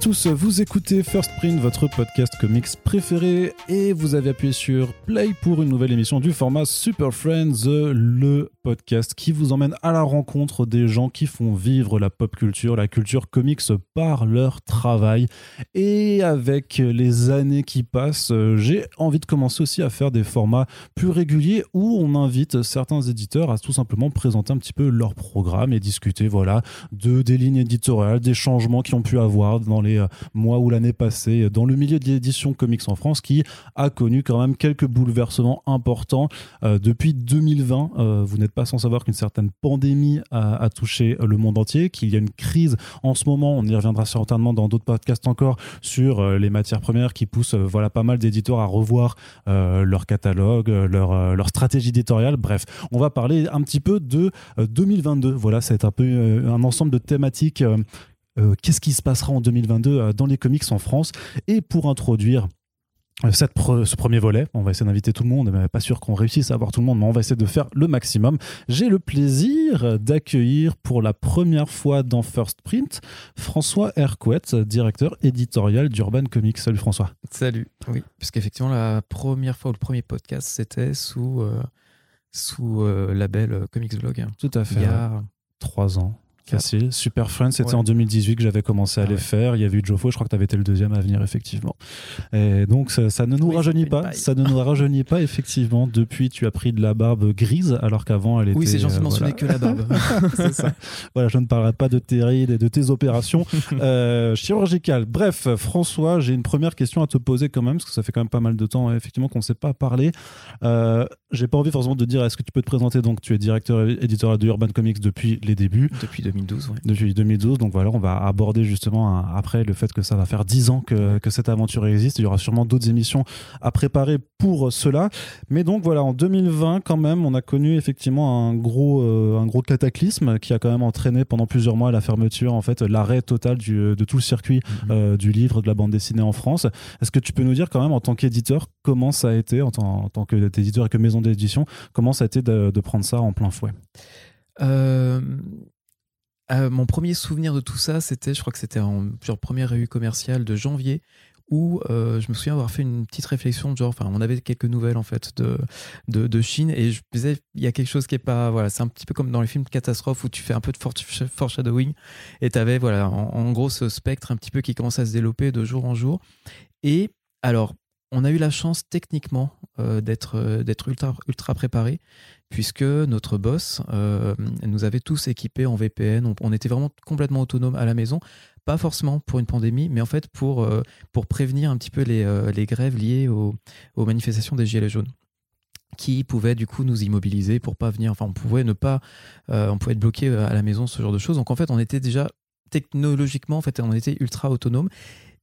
Tous, vous écoutez First Print, votre podcast comics préféré, et vous avez appuyé sur Play pour une nouvelle émission du format Super Friends, le podcast qui vous emmène à la rencontre des gens qui font vivre la pop culture, la culture comics par leur travail. Et avec les années qui passent, j'ai envie de commencer aussi à faire des formats plus réguliers où on invite certains éditeurs à tout simplement présenter un petit peu leur programme et discuter voilà, de, des lignes éditoriales, des changements qui ont pu avoir dans les mois ou l'année passée dans le milieu de l'édition comics en France qui a connu quand même quelques bouleversements importants euh, depuis 2020. Euh, vous n'êtes pas sans savoir qu'une certaine pandémie a, touché le monde entier, qu'il y a une crise en ce moment, on y reviendra certainement dans d'autres podcasts encore, sur euh, les matières premières qui poussent euh, voilà, pas mal d'éditeurs à revoir euh, leur catalogue, leur, leur stratégie éditoriale. Bref, on va parler un petit peu de 2022. Voilà, c'est un peu un ensemble de thématiques. Qu'est-ce qui se passera en 2022 dans les comics en France Et pour introduire euh, ce premier volet. On va essayer d'inviter tout le monde, mais pas sûr qu'on réussisse à avoir tout le monde, mais on va essayer de faire le maximum. J'ai le plaisir d'accueillir pour la première fois dans First Print François Hercouet, directeur éditorial d'Urban Comics. Salut François. Salut. Oui, puisqu'effectivement, la première fois ou le premier podcast, c'était sous, euh, sous euh, label Comics Blog. Tout à fait. Il y a trois ans. Facile. Super Friends, c'était en 2018 que j'avais commencé à ah les faire. Il y avait eu Joe je crois que tu avais été le deuxième à venir, effectivement. Et donc, ça, ne nous rajeunit pas. Ça ne nous rajeunit pas, effectivement. Depuis, tu as pris de la barbe grise, alors qu'avant, elle était. Oui, c'est gentil de mentionner que la barbe. c'est ça. Voilà, je ne parlerai pas de tes rides et de tes opérations euh, chirurgicales. Bref, François, j'ai une première question à te poser quand même, parce que ça fait quand même pas mal de temps, effectivement, qu'on ne s'est pas parlé. Euh, j'ai pas envie forcément de dire, est-ce que tu peux te présenter? Donc, tu es directeur éditorial de Urban Comics depuis les débuts. Depuis 2012, oui. Depuis 2012, donc voilà, on va aborder justement après le fait que ça va faire 10 ans que, que cette aventure existe. Il y aura sûrement d'autres émissions à préparer pour cela. Mais donc voilà, en 2020, quand même, on a connu effectivement un gros, euh, un gros cataclysme qui a quand même entraîné pendant plusieurs mois la fermeture, en fait, l'arrêt total du, de tout le circuit mhm. euh, du livre, de la bande dessinée en France. Est-ce que tu peux nous dire quand même, en tant qu'éditeur, comment ça a été, en tant, en tant qu'éditeur et que maison d'édition, comment ça a été de, de prendre ça en plein fouet? Euh, euh, mon premier souvenir de tout ça, c'était, je crois que c'était en première revue commerciale de janvier, où euh, je me souviens avoir fait une petite réflexion, genre, enfin, on avait quelques nouvelles en fait de, de, Chine, et je me disais, il y a quelque chose qui est pas, voilà, c'est un petit peu comme dans les films de catastrophe où tu fais un peu de foreshadowing, et tu avais, voilà, en, en, gros, ce spectre un petit peu qui commence à se développer de jour en jour. Et alors, on a eu la chance techniquement euh, d'être euh, d'être ultra préparé puisque notre boss euh, nous avait tous équipés en VPN. On, était vraiment complètement autonome à la maison, pas forcément pour une pandémie, mais en fait pour prévenir un petit peu les, grèves liées aux, manifestations des gilets jaunes qui pouvaient du coup nous immobiliser pour pas venir. Enfin, on pouvait ne pas, on pouvait être bloqué à la maison, ce genre de choses. Donc en fait, on était déjà technologiquement, en fait, on était ultra autonome.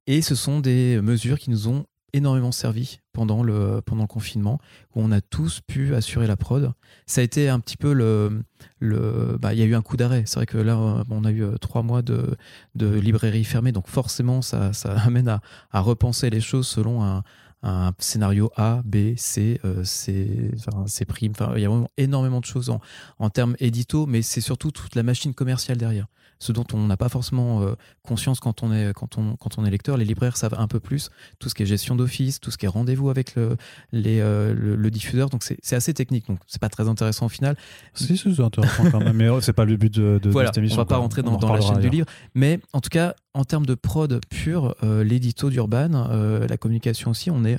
Et ce sont des mesures qui nous ont énormément servi pendant le, pendant le confinement, où on a tous pu assurer la prod. Ça a été un petit peu le. le bah, il y a eu un coup d'arrêt. C'est vrai que là, on a eu euh, trois mois de, de librairie fermée, donc forcément, ça, ça amène à, à repenser les choses selon un, un scénario A, B, C, euh, C, enfin, C prime. Enfin, il y a vraiment énormément de choses en, en termes édito, mais c'est surtout toute la machine commerciale derrière ce dont on n'a pas forcément euh, conscience quand on, est, quand, on, quand on est lecteur. Les libraires savent un peu plus tout ce qui est gestion d'office, tout ce qui est rendez-vous avec le, les, euh, le, diffuseur. Donc c'est assez technique. Donc c'est pas très intéressant au final. Si, c'est intéressant quand même. Mais c'est pas le but de, de, voilà, cette émission. On va pas rentrer dans, dans la chaîne du livre. Mais en tout cas, en termes de prod pure, euh, l'édito d'Urban, la communication aussi, on est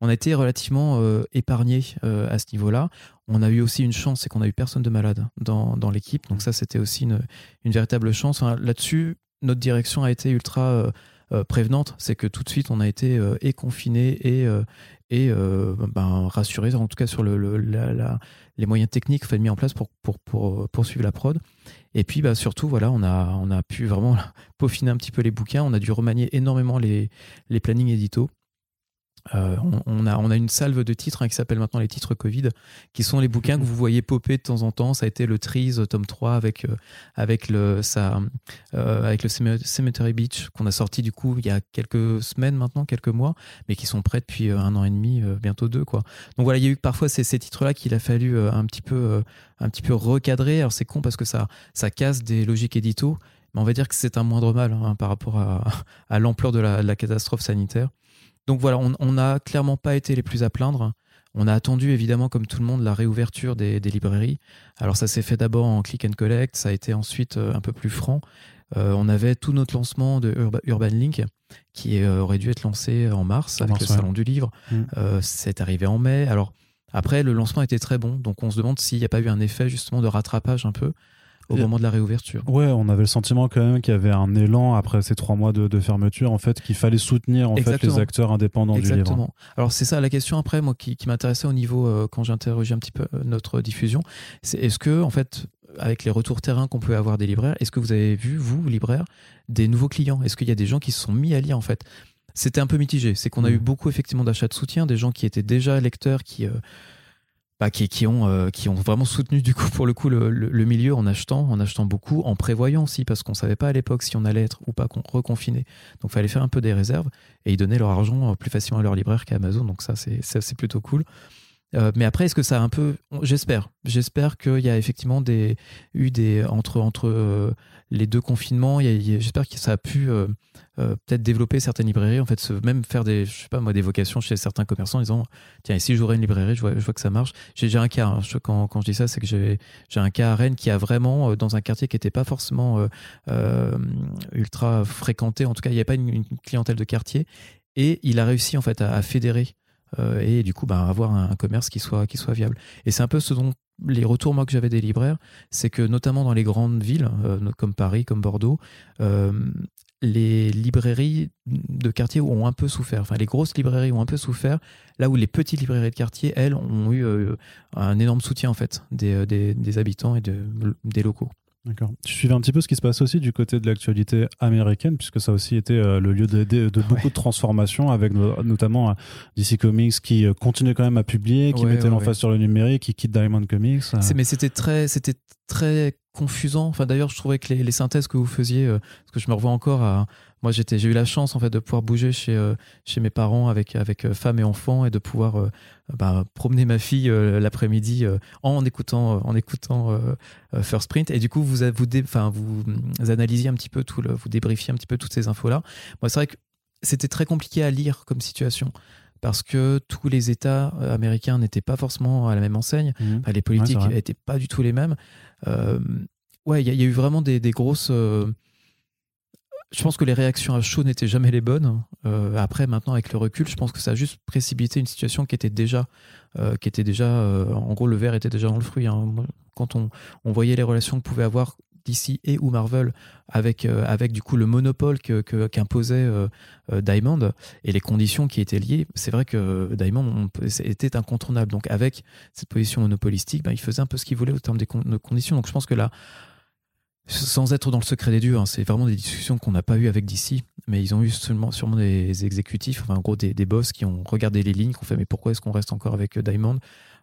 on a été relativement euh, épargné euh, à ce niveau-là. On a eu aussi une chance, c'est qu'on a eu personne de malade dans, dans l'équipe. Donc ça, c'était aussi une, une, véritable chance. Là-dessus, notre direction a été ultra euh, prévenante. C'est que tout de suite, on a été et confiné et, et ben, rassuré, en tout cas sur le, la, les moyens techniques fait, mis en place pour, pour, pour poursuivre la prod. Et puis bah, surtout, voilà, on a, on a pu vraiment peaufiner un petit peu les bouquins. On a dû remanier énormément les, les plannings édito. Euh, on, a, on a une salve de titres hein, qui s'appelle maintenant les titres Covid, qui sont les bouquins que vous voyez popper de temps en temps. Ça a été le Trees, tome 3, avec, euh, avec, le, ça, euh, avec le Cemetery Beach, qu'on a sorti du coup il y a quelques semaines maintenant, quelques mois, mais qui sont prêts depuis un an et demi, bientôt deux. Quoi. Donc voilà, il y a eu parfois ces, ces titres-là qu'il a fallu un petit peu, un petit peu recadrer. Alors c'est con parce que ça, ça casse des logiques édito, mais on va dire que c'est un moindre mal hein, par rapport à, à l'ampleur de la, de la, catastrophe sanitaire. Donc voilà, on n'a clairement pas été les plus à plaindre. On a attendu évidemment, comme tout le monde, la réouverture des, des librairies. Alors ça s'est fait d'abord en click and collect, ça a été ensuite un peu plus franc. Euh, on avait tout notre lancement de Urban Link qui euh, aurait dû être lancé en mars avec le salon du livre. Mm. Euh, c'est arrivé en mai. Alors après, le lancement était très bon, donc on se demande s'il n'y a pas eu un effet justement de rattrapage un peu au moment de la réouverture. Ouais, on avait le sentiment quand même qu'il y avait un élan après ces trois mois de, fermeture, en fait, qu'il fallait soutenir en fait les acteurs indépendants du livre. Exactement. Alors c'est ça la question après, moi qui, m'intéressait au niveau quand j'ai interrogé un petit peu notre diffusion, c'est est-ce que en fait avec les retours terrain qu'on peut avoir des libraires, est-ce que vous avez vu, vous, libraires, des nouveaux clients? Est-ce qu'il y a des gens qui se sont mis à lire en fait? C'était un peu mitigé. C'est qu'on a eu mmh. beaucoup effectivement d'achats de soutien, des gens qui étaient déjà lecteurs, qui, euh, bah, qui, ont, euh, qui ont vraiment soutenu du coup pour le coup le, milieu en achetant, en achetant beaucoup, en prévoyant aussi, parce qu'on savait pas à l'époque si on allait être ou pas reconfiné. Donc il fallait faire un peu des réserves et ils donnaient leur argent euh, plus facilement à leur libraire qu'à Amazon. Donc ça, c'est plutôt cool. Euh, mais après, est-ce que ça a un peu. J'espère. J'espère qu'il y a effectivement des, eu des. Entre, entre les deux confinements, j'espère que ça a pu euh, peut-être développer certaines librairies, en fait, se, même faire des, je sais pas moi, des vocations chez certains commerçants en disant tiens, ici j'aurais une librairie, je vois, que ça marche. J'ai un cas, hein, quand, je dis ça, c'est que j'ai un cas à Rennes qui a vraiment, dans un quartier qui n'était pas forcément ultra fréquenté, en tout cas, il n'y a pas une, clientèle de quartier, et il a réussi en fait à, fédérer euh, et du coup bah, avoir un, commerce qui soit, qui soit viable. Et c'est un peu ce dont les retours moi que j'avais des libraires, c'est que notamment dans les grandes villes euh, comme Paris, comme Bordeaux, euh, les librairies de quartier ont un peu souffert. Enfin, les grosses librairies ont un peu souffert, là où les petites librairies de quartier, elles, ont eu un énorme soutien en fait des, des, habitants et de, des locaux. D'accord. Tu suivais un petit peu ce qui se passe aussi du côté de l'actualité américaine, puisque ça a aussi été euh, le lieu de, de, beaucoup de transformations, avec notamment euh, DC Comics qui euh, continue quand même à publier, qui mettait l'emphase sur le numérique, qui quitte Diamond Comics. Mais c'était très, c'était très confusant. Enfin, d'ailleurs, je trouvais que les, les, synthèses que vous faisiez, parce que je me revois encore à, moi, j'étais, j'ai eu la chance en fait de pouvoir bouger chez euh, chez mes parents avec avec euh, femme et enfants et de pouvoir euh, bah, promener ma fille l'après-midi en écoutant en écoutant First Print. Et du coup, vous vous, enfin, vous, analysiez un petit peu tout le, vous débriefiez un petit peu toutes ces infos là. Moi, c'est vrai que c'était très compliqué à lire comme situation parce que tous les États américains n'étaient pas forcément à la même enseigne. Mmh. les politiques n'étaient pas du tout les mêmes. ouais, il y, a eu vraiment des, des grosses je pense que les réactions à chaud n'étaient jamais les bonnes. Euh, après, maintenant, avec le recul, je pense que ça a juste précipité une situation qui était déjà, euh, qui était déjà, euh, en gros, le verre était déjà dans le fruit. Hein. Quand on, on, voyait les relations que pouvait avoir DC et ou Marvel avec, avec du coup le monopole qu'imposait que, Diamond et les conditions qui étaient liées, c'est vrai que Diamond était incontournable. Donc avec cette position monopolistique, ben, il faisait un peu ce qu'il voulait au terme des conditions. Donc je pense que là, sans être dans le secret des dieux, hein, c'est vraiment des discussions qu'on n'a pas eues avec DC, mais ils ont eu seulement, sûrement des exécutifs, enfin en gros des, des boss qui ont regardé les lignes, qui ont fait mais pourquoi est-ce qu'on reste encore avec euh, Diamond?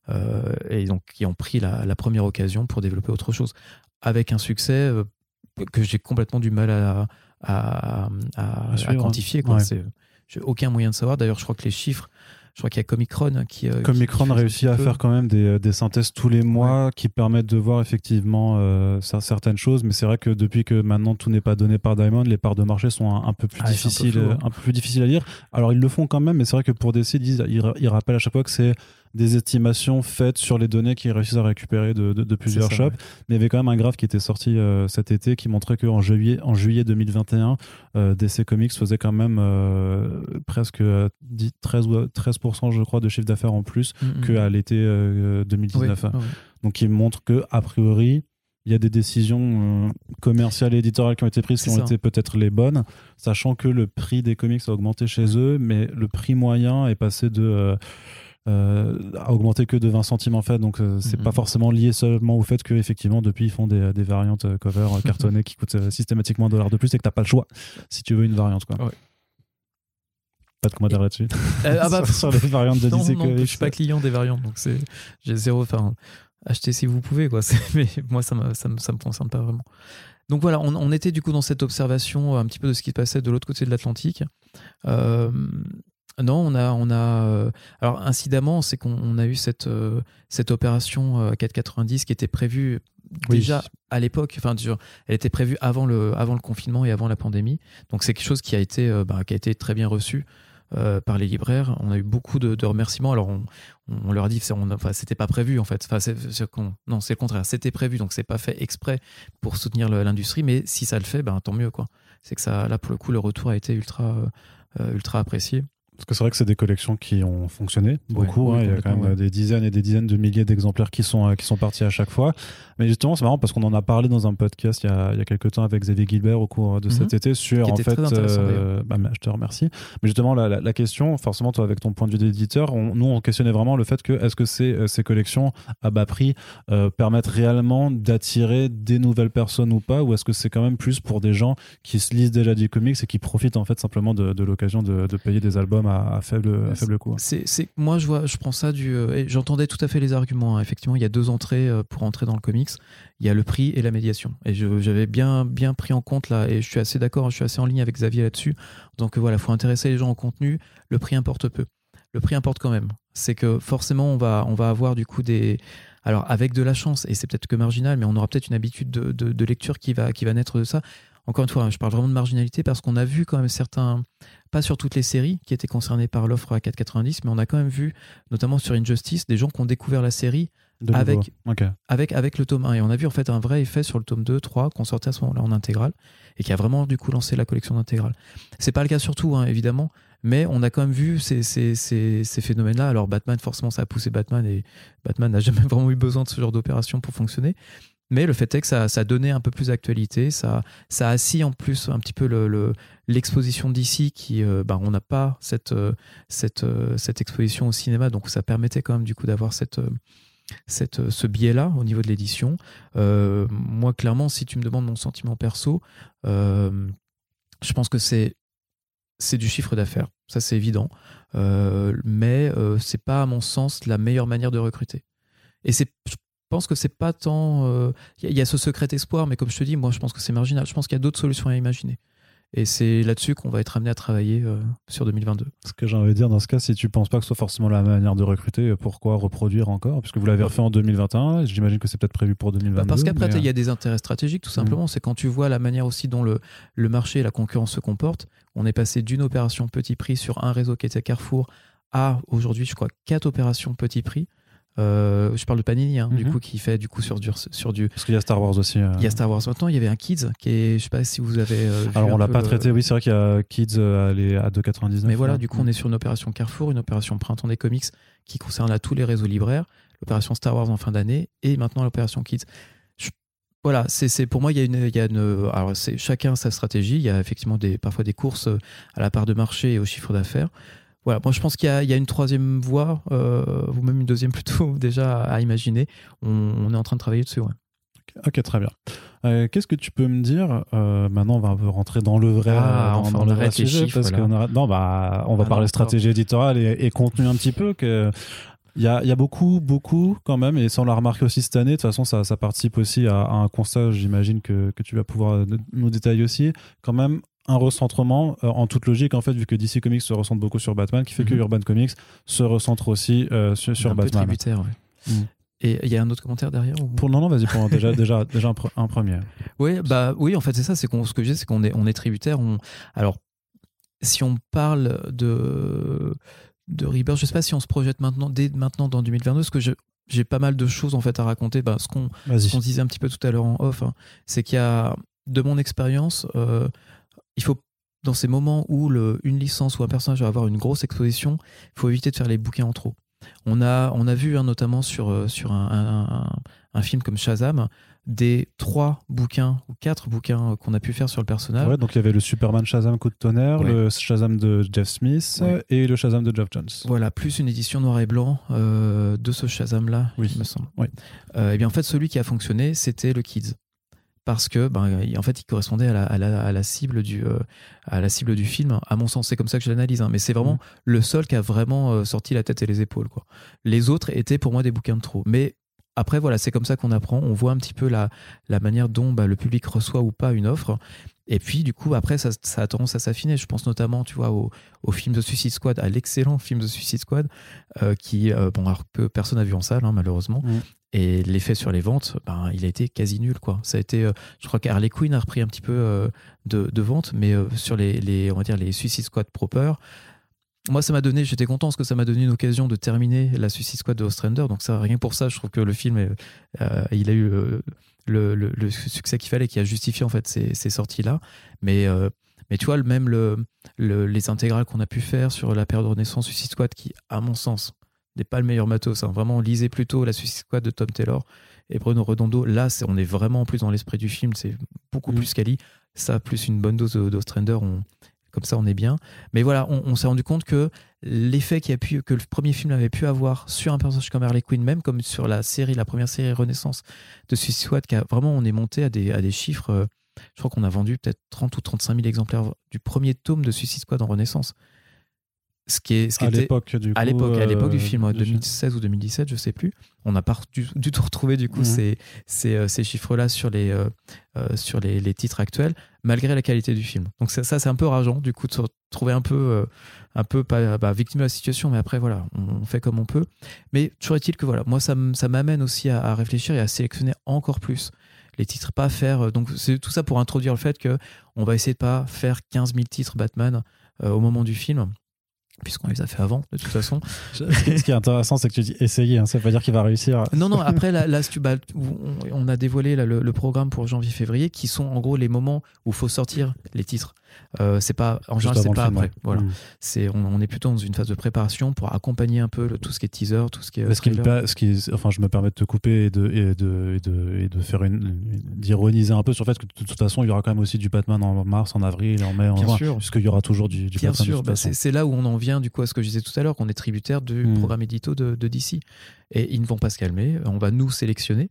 Euh, Et donc qui ont pris la, première occasion pour développer autre chose, avec un succès euh, que j'ai complètement du mal à, à, quantifier. J'ai aucun moyen de savoir. D'ailleurs, je crois que les chiffres je crois qu'il y a Comicron qui. Euh, Comicron a réussi à faire quand même des, euh, des, synthèses tous les mois qui permettent de voir effectivement euh, certaines choses, mais c'est vrai que depuis que maintenant tout n'est pas donné par Diamond, les parts de marché sont un, peu plus difficiles, un, un, peu plus difficiles à lire. Alors ils le font quand même, mais c'est vrai que pour DC, ils, ils rappellent à chaque fois que c'est des estimations faites sur les données qu'ils réussissent à récupérer de, de, plusieurs shops. Mais il y avait quand même un graphe qui était sorti euh, cet été qui montrait qu'en juillet, en juillet 2021, euh, DC Comics faisait quand même euh, presque 13, 13% je crois de chiffre d'affaires en plus mm, mm, qu'à mm. l'été 2019. Donc il montre que a priori, il y a des décisions commerciales et éditoriales qui ont été prises qui ont été peut-être les bonnes, sachant que le prix des comics a augmenté chez eux, mais le prix moyen est passé de euh, a augmenté que de 20 centimes en fait, donc euh, c'est pas forcément lié seulement au fait que effectivement depuis ils font des, des variantes euh, cover cartonnées qui coûtent systématiquement un dollar de plus et que t'as pas le choix si tu veux une variante quoi. Pas de commentaire là-dessus. ah bah, sur, les variantes de non, non, je suis pas client des variantes, donc c'est j'ai zéro. Enfin, achetez si vous pouvez quoi. Mais moi ça me, ça me ça me concerne pas vraiment. Donc voilà, on, on, était du coup dans cette observation un petit peu de ce qui se passait de l'autre côté de l'Atlantique. Euh, non, on a, on a. Euh, alors incidemment, c'est qu'on a eu cette euh, cette opération 490 euh, qui était prévue Oui. déjà à l'époque, enfin, elle était prévue avant le, avant le confinement et avant la pandémie. Donc c'est quelque chose qui a été, bah, qui a été très bien reçu. euh, par les libraires, on a eu beaucoup de, de remerciements. Alors on, on leur a dit, enfin, c'était pas prévu en fait. Enfin, non, c'est le contraire. C'était prévu, donc c'est pas fait exprès pour soutenir l'industrie. Mais si ça le fait, ben tant mieux quoi. C'est que ça, là pour le coup, le retour a été ultra, euh, ultra apprécié. Parce que c'est vrai que c'est des collections qui ont fonctionné beaucoup. Ouais, hein. oui, il y a quand même ouais. des dizaines et des dizaines de milliers d'exemplaires qui sont, euh, qui sont partis à chaque fois. Mais justement, c'est marrant parce qu'on en a parlé dans un podcast il y a, il y a quelques temps avec Xavier Gilbert au cours de cet Mhm. été sur en fait. intéressant, bah, je te remercie. Mais justement, la, la- la question, forcément, toi, avec ton point de vue d'éditeur, nous, on questionnait vraiment le fait que est-ce que ces, euh, ces collections à bas prix euh, permettent réellement d'attirer des nouvelles personnes ou pas, ou est-ce que c'est quand même plus pour des gens qui se lisent déjà du comics et qui profitent en fait simplement de, de l'occasion de, de payer des albums à, à faible, à faible coût C'est, c'est- moi, je vois, je prends ça du. euh, et j'entendais tout à fait les arguments. hein. Effectivement, il y a deux entrées euh, pour entrer dans le comics. Il y a le prix et la médiation. Et je- j'avais bien, bien pris en compte là, et je suis assez d'accord, je suis assez en ligne avec Xavier là-dessus. Donc voilà, faut intéresser les gens au contenu. Le prix importe peu. Le prix importe quand même. C'est que forcément, on va, on va avoir du coup des. Alors, avec de la chance, et c'est peut-être que marginal, mais on aura peut-être une habitude de, de- de lecture qui va, qui va naître de ça. Encore une fois, hein, je parle vraiment de marginalité parce qu'on a vu quand même certains, pas sur toutes les séries qui étaient concernées par l'offre à 4,90, mais on a quand même vu, notamment sur Injustice, des gens qui ont découvert la série. Avec- Ok. avec, avec le tome 1. Et on a vu en fait un vrai effet sur le tome 2, 3, qu'on sortait à ce moment-là en intégrale, et qui a vraiment du coup lancé la collection d'intégrale. C'est pas le cas sur tout, hein, évidemment, mais on a quand même vu ces, ces, ces, ces phénomènes-là. Alors Batman, forcément, ça a poussé Batman, et Batman n'a jamais vraiment eu besoin de ce genre d'opération pour fonctionner. Mais le fait est que ça, ça donné un peu plus d'actualité, ça, ça assis en plus un petit peu le- le- l'exposition d'ici, qui, euh, bah, on n'a pas cette, euh, cette, euh, cette exposition au cinéma, donc ça permettait quand même du coup d'avoir cette, cette, ce biais-là au niveau de l'édition. Moi, clairement, si tu me demandes mon sentiment perso, je pense que c'est du chiffre d'affaires, ça c'est évident, mais c'est pas à mon sens la meilleure manière de recruter. Et c'est, pense que c'est pas tant, euh, il y, a- il y a ce secret espoir, mais comme je te dis, moi je pense que c'est marginal. Je pense qu'il y a d'autres solutions à imaginer. Et c'est là-dessus qu'on va être amené à travailler euh, sur 2022. Ce que j'ai envie de dire dans ce cas, si tu penses pas que ce soit forcément la manière de recruter, pourquoi reproduire encore? Puisque vous l'avez refait en 2021, j'imagine que c'est peut-être prévu pour 2022. Bah, parce qu'après, mais, euh, il y a des intérêts stratégiques, tout simplement. C'est quand tu vois la manière aussi dont le, le marché et la concurrence se comportent. On est passé d'une opération petit prix sur un réseau qui était Carrefour à aujourd'hui, je crois, quatre opérations petit prix. Euh, je parle de Panini, hein, du Mhm. coup, qui fait du coup sur du. Sur du Parce qu'il y a Star Wars aussi. euh. il y a Star Wars maintenant, il y avait un Kids qui est, je sais pas si vous avez. euh, Alors on l'a pas traité, oui, c'est vrai qu'il y a Kids à, les- à 2,99. Mais voilà, là. du coup, on est sur une opération Carrefour, une opération Printemps des comics qui concerne là tous les réseaux libraires, l'opération Star Wars en fin d'année et maintenant l'opération Kids. Voilà, c'est pour moi, il y a une. il y a une alors, c'est chacun sa stratégie. Il y a effectivement des, parfois des courses à la part de marché et au chiffre d'affaires. Voilà, moi je pense qu'il y, y a une troisième voie, euh, ou même une deuxième plutôt, déjà à imaginer. On, on est en train de travailler dessus. ouais. Ok, très bien. Euh, Qu'est-ce que tu peux me dire euh, Maintenant, on va un peu rentrer dans le vrai, Ah, dans, enfin, dans on le vrai sujet, chiffres, parce là. qu'on arrête- Non, bah, on va Ah, parler non, stratégie éditoriale et, et contenu un petit peu. Que il y a, il y a beaucoup, beaucoup quand même, et ça on l'a remarqué aussi cette année. De toute façon, ça, ça participe aussi à, à un constat, j'imagine que, que tu vas pouvoir nous détailler aussi. Quand même, un recentrement euh, en toute logique en fait vu que DC Comics se recentre beaucoup sur Batman qui fait que Mhm. Urban Comics se recentre aussi euh, sur, sur un peu Batman. tributaire. ouais. Mm. Et il y a un autre commentaire derrière ou- Pour non non vas-y pour déjà déjà déjà un, pre- un premier. Oui, bah oui, en fait, c'est ça. C'est ce que je dis, c'est qu'on est, on est tributaire. On, alors, si on parle de de Rebirth, je sais pas si on se projette maintenant, dès maintenant dans 2022, parce que je, j'ai pas mal de choses en fait à raconter. Bah, ce qu'on, qu'on disait un petit peu tout à l'heure en off, hein, c'est qu'il y a, de mon expérience, euh, il faut dans ces moments où le, une licence ou un personnage va avoir une grosse exposition, il faut éviter de faire les bouquins en trop. On a, on a vu hein, notamment sur, euh, sur un, un- un- un film comme Shazam, des trois bouquins ou quatre bouquins euh, qu'on a pu faire sur le personnage. Ouais, donc il y avait le Superman Shazam Coup de tonnerre, Ouais. le Shazam de Jeff Smith Ouais. et le Shazam de Geoff Jones. Voilà, plus une édition noir et blanc euh, de ce Shazam-là, Oui. il me semble. Oui. Euh, et bien en fait, celui qui a fonctionné, c'était le Kids. Parce que, ben, en fait, il correspondait à la, à la- à la cible du, euh, à la cible du film. À mon sens, c'est comme ça que je l'analyse. hein. Mais c'est vraiment Mhm. le seul qui a vraiment euh, sorti la tête et les épaules. Quoi. Les autres étaient pour moi des bouquins de trop. Mais après, voilà, c'est comme ça qu'on apprend. On voit un petit peu la, la manière dont bah, le public reçoit ou pas une offre. Et puis, du coup, après, ça, ça a tendance à s'affiner. Je pense notamment, tu vois, au, au film de Suicide Squad, à l'excellent film de Suicide Squad, euh, qui, euh, bon, alors que personne n'a vu en salle, hein, malheureusement. Mhm. Et l'effet sur les ventes, ben, il a été quasi nul. Quoi. Ça a été, euh, je crois qu'Harley Quinn a repris un petit peu euh, de, de vente, mais euh, sur les, on va dire, les Suicide Squad proper, moi, ça m'a donné, j'étais content parce que ça m'a donné une occasion de terminer la Suicide Squad de Ostrander. Donc, ça, rien pour ça, je trouve que le film, il a eu le, succès qu'il fallait, qui a justifié en fait ces, sorties-là. Mais, mais tu vois, même le, les intégrales qu'on a pu faire sur la période de Renaissance Suicide Squad, qui, à mon sens, n'est pas le meilleur matos. Hein. Vraiment, lisez plutôt la Suicide Squad de Tom Taylor et Bruno Redondo. Là, on est vraiment plus dans l'esprit du film. C'est beaucoup mm. plus quali. Ça, plus une bonne dose d'Ostrander, comme ça, on est bien. Mais voilà, on, s'est rendu compte que l'effet que le premier film avait pu avoir sur un personnage comme Harley Quinn, même comme sur la série, la première série Renaissance de Suicide Squad, qui a, vraiment, on est monté à des, à des chiffres. Euh, je crois qu'on a vendu peut-être 30 ou 35 000 exemplaires du premier tome de Suicide Squad en Renaissance ce qui est ce qui à l'époque du à l'époque à l'époque du euh, film 2016 ou 2017 je sais plus. On n'a pas du, tout retrouvé du coup ces, ces, euh, ces, chiffres là sur les euh, sur les, les, titres actuels malgré la qualité du film. Donc ça, ça c'est un peu rageant du coup de se retrouver un peu un peu pas bah, victime de la situation mais après voilà on, fait comme on peut. Mais toujours est-il que voilà moi ça ça m'amène aussi à, à, réfléchir et à sélectionner encore plus les titres pas faire donc c'est tout ça pour introduire le fait que on va essayer de pas faire 15 000 titres Batman au moment du film puisqu'on les a fait avant, de toute façon. Ce qui est intéressant, c'est que tu dis essayer, hein, ça veut pas dire qu'il va réussir. Non, non, après, là, là on a dévoilé le, programme pour janvier-février, qui sont en gros les moments où il faut sortir les titres. Euh, c'est pas en général c'est pas après. voilà. Mm. c'est on, est plutôt dans une phase de préparation pour accompagner un peu tout ce qui est teaser tout ce qui est ce qui, ce qui enfin je me permets de te couper et de et de, et de, faire une d'ironiser un peu sur le fait que de toute façon il y aura quand même aussi du Batman en mars en avril en mai en bien sûr. puisqu'il y aura toujours du, bien sûr. bah, c'est là où on en vient du coup à ce que je disais tout à l'heure qu'on est tributaire du mm. programme édito de, de DC et ils ne vont pas se calmer. On va nous sélectionner.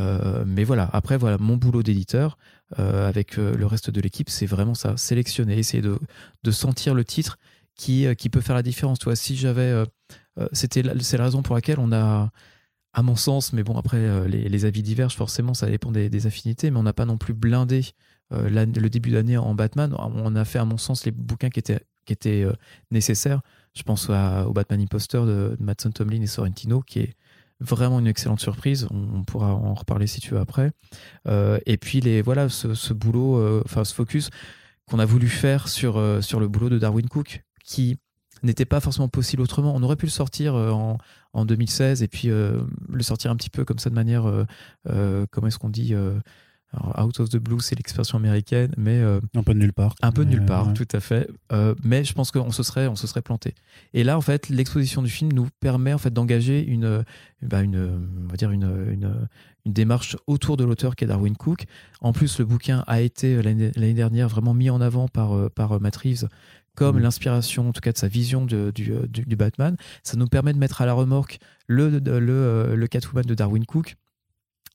Euh, mais voilà, après, voilà, mon boulot d'éditeur euh, avec euh, le reste de l'équipe, c'est vraiment ça, sélectionner, essayer de, sentir le titre qui, qui peut faire la différence. Tu vois, si j'avais. c'était c'est la raison pour laquelle on a, à mon sens, mais bon, après, les, avis divergent, forcément, ça dépend des, affinités, mais on n'a pas non plus blindé le début d'année en Batman. On a fait, à mon sens, les bouquins qui étaient, qui étaient nécessaires. Je pense au Batman Imposter de, de Mattson Tomlin et Sorrentino, qui est vraiment une excellente surprise. On, pourra en reparler si tu veux après. Euh, et puis les voilà ce, boulot, euh, enfin ce focus qu'on a voulu faire sur euh, sur le boulot de Darwin Cook, qui n'était pas forcément possible autrement. On aurait pu le sortir en, en 2016 et puis le sortir un petit peu comme ça de manière, comment est-ce qu'on dit out of the blue, c'est l'expression américaine, mais euh, un peu de nulle part. Un peu de nulle part, tout à fait. Euh, mais je pense qu'on se serait, on se serait planté. Et là, en fait, l'exposition du film nous permet en fait d'engager une, bah, une, on va dire une, une, une démarche autour de l'auteur qui est Darwin Cook. En plus, le bouquin a été l'année dernière vraiment mis en avant par euh, par Matt Reeves comme mmh. l'inspiration, en tout cas de sa vision de, du, du, Batman. Ça nous permet de mettre à la remorque le, le, le Catwoman de Darwin Cook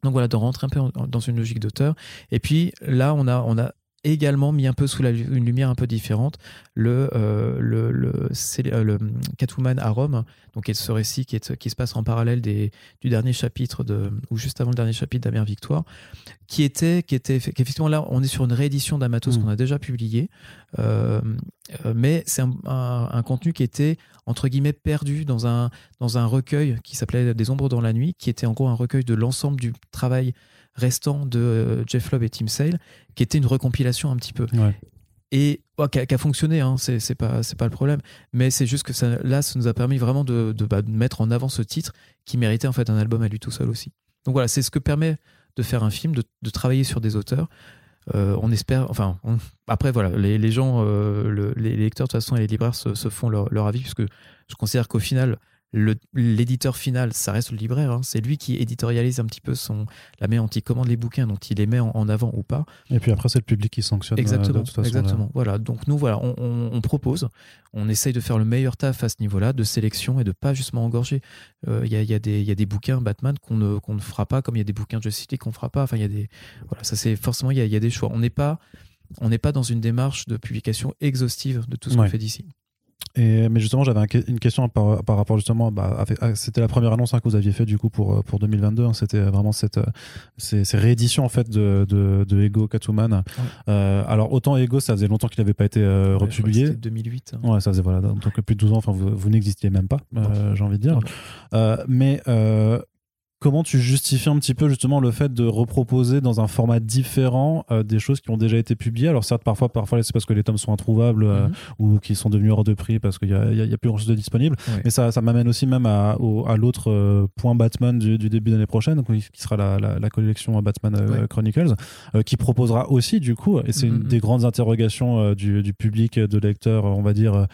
donc voilà, de rentrer un peu dans une logique d'auteur. Et puis là, on a, on a également mis un peu sous la, une lumière un peu différente le, euh, le, le, euh, le, Catwoman à Rome, donc ce récit qui, est, qui se passe en parallèle des, du dernier chapitre de, ou juste avant le dernier chapitre d'Amère Victoire, qui était, qui était effectivement là, on est sur une réédition d'Amatos mmh. qu'on a déjà publié, euh, mais c'est un, un, contenu qui était entre guillemets perdu dans un, dans un recueil qui s'appelait Des ombres dans la nuit, qui était en gros un recueil de l'ensemble du travail restant de euh, Jeff Love et Tim Sale, qui était une recompilation un petit peu. Et oh, qui, a, fonctionné, hein, c'est pas, pas le problème. Mais c'est juste que ça, là, ça nous a permis vraiment de, de, bah, mettre en avant ce titre qui méritait en fait un album à lui tout seul aussi. Donc voilà, c'est ce que permet de faire un film, de, de travailler sur des auteurs. Euh, on espère, enfin, après voilà, les, gens, euh, les lecteurs de toute façon et les libraires se, font leur, avis, puisque je considère qu'au final, l'éditeur final, ça reste le libraire. Hein. C'est lui qui éditorialise un petit peu son, la met anti-commande les bouquins, dont il les met en, avant ou pas. Et puis après, c'est le public qui sanctionne. Euh, exactement. exactement. Voilà. Donc nous, voilà, on, propose, on essaye de faire le meilleur taf à ce niveau-là, de sélection et de pas justement engorger. Euh, il y, a, y, a y, a, des bouquins Batman qu'on ne, qu'on ne fera pas, comme il y a des bouquins de Justice League qu'on fera pas. Enfin, il y a des, voilà, ça c'est forcément, il y, y a, des choix. On n'est pas, on n'est pas dans une démarche de publication exhaustive de tout ce qu'on fait d'ici. Et, mais justement, j'avais une question par, par, rapport justement, bah, c'était la première annonce hein, que vous aviez fait du coup pour, euh, pour 2022. Hein, c'était vraiment cette, euh, ces, ces, rééditions en fait de, de, de Ego Catwoman. Euh, alors autant Ego, ça faisait longtemps qu'il n'avait pas été euh, republié. C'était 2008. Hein. Ouais, ça faisait voilà, donc plus de 12 ans. Enfin, vous, vous n'existiez même pas, j'ai envie de dire. mais comment tu justifies un petit peu justement le fait de reproposer dans un format différent euh, des choses qui ont déjà été publiées? Alors certes, parfois, parfois c'est parce que les tomes sont introuvables euh, Mhm. ou qui sont devenus hors de prix parce qu'il y a, plus grand chose de disponible. Mais ça, ça m'amène aussi même à, au- à l'autre euh, point Batman du, du début d'année prochaine, donc, qui sera la, la- la collection Batman. Chronicles, qui proposera aussi du coup, et c'est une Mhm. des grandes interrogations du, du public, de lecteurs, on va dire,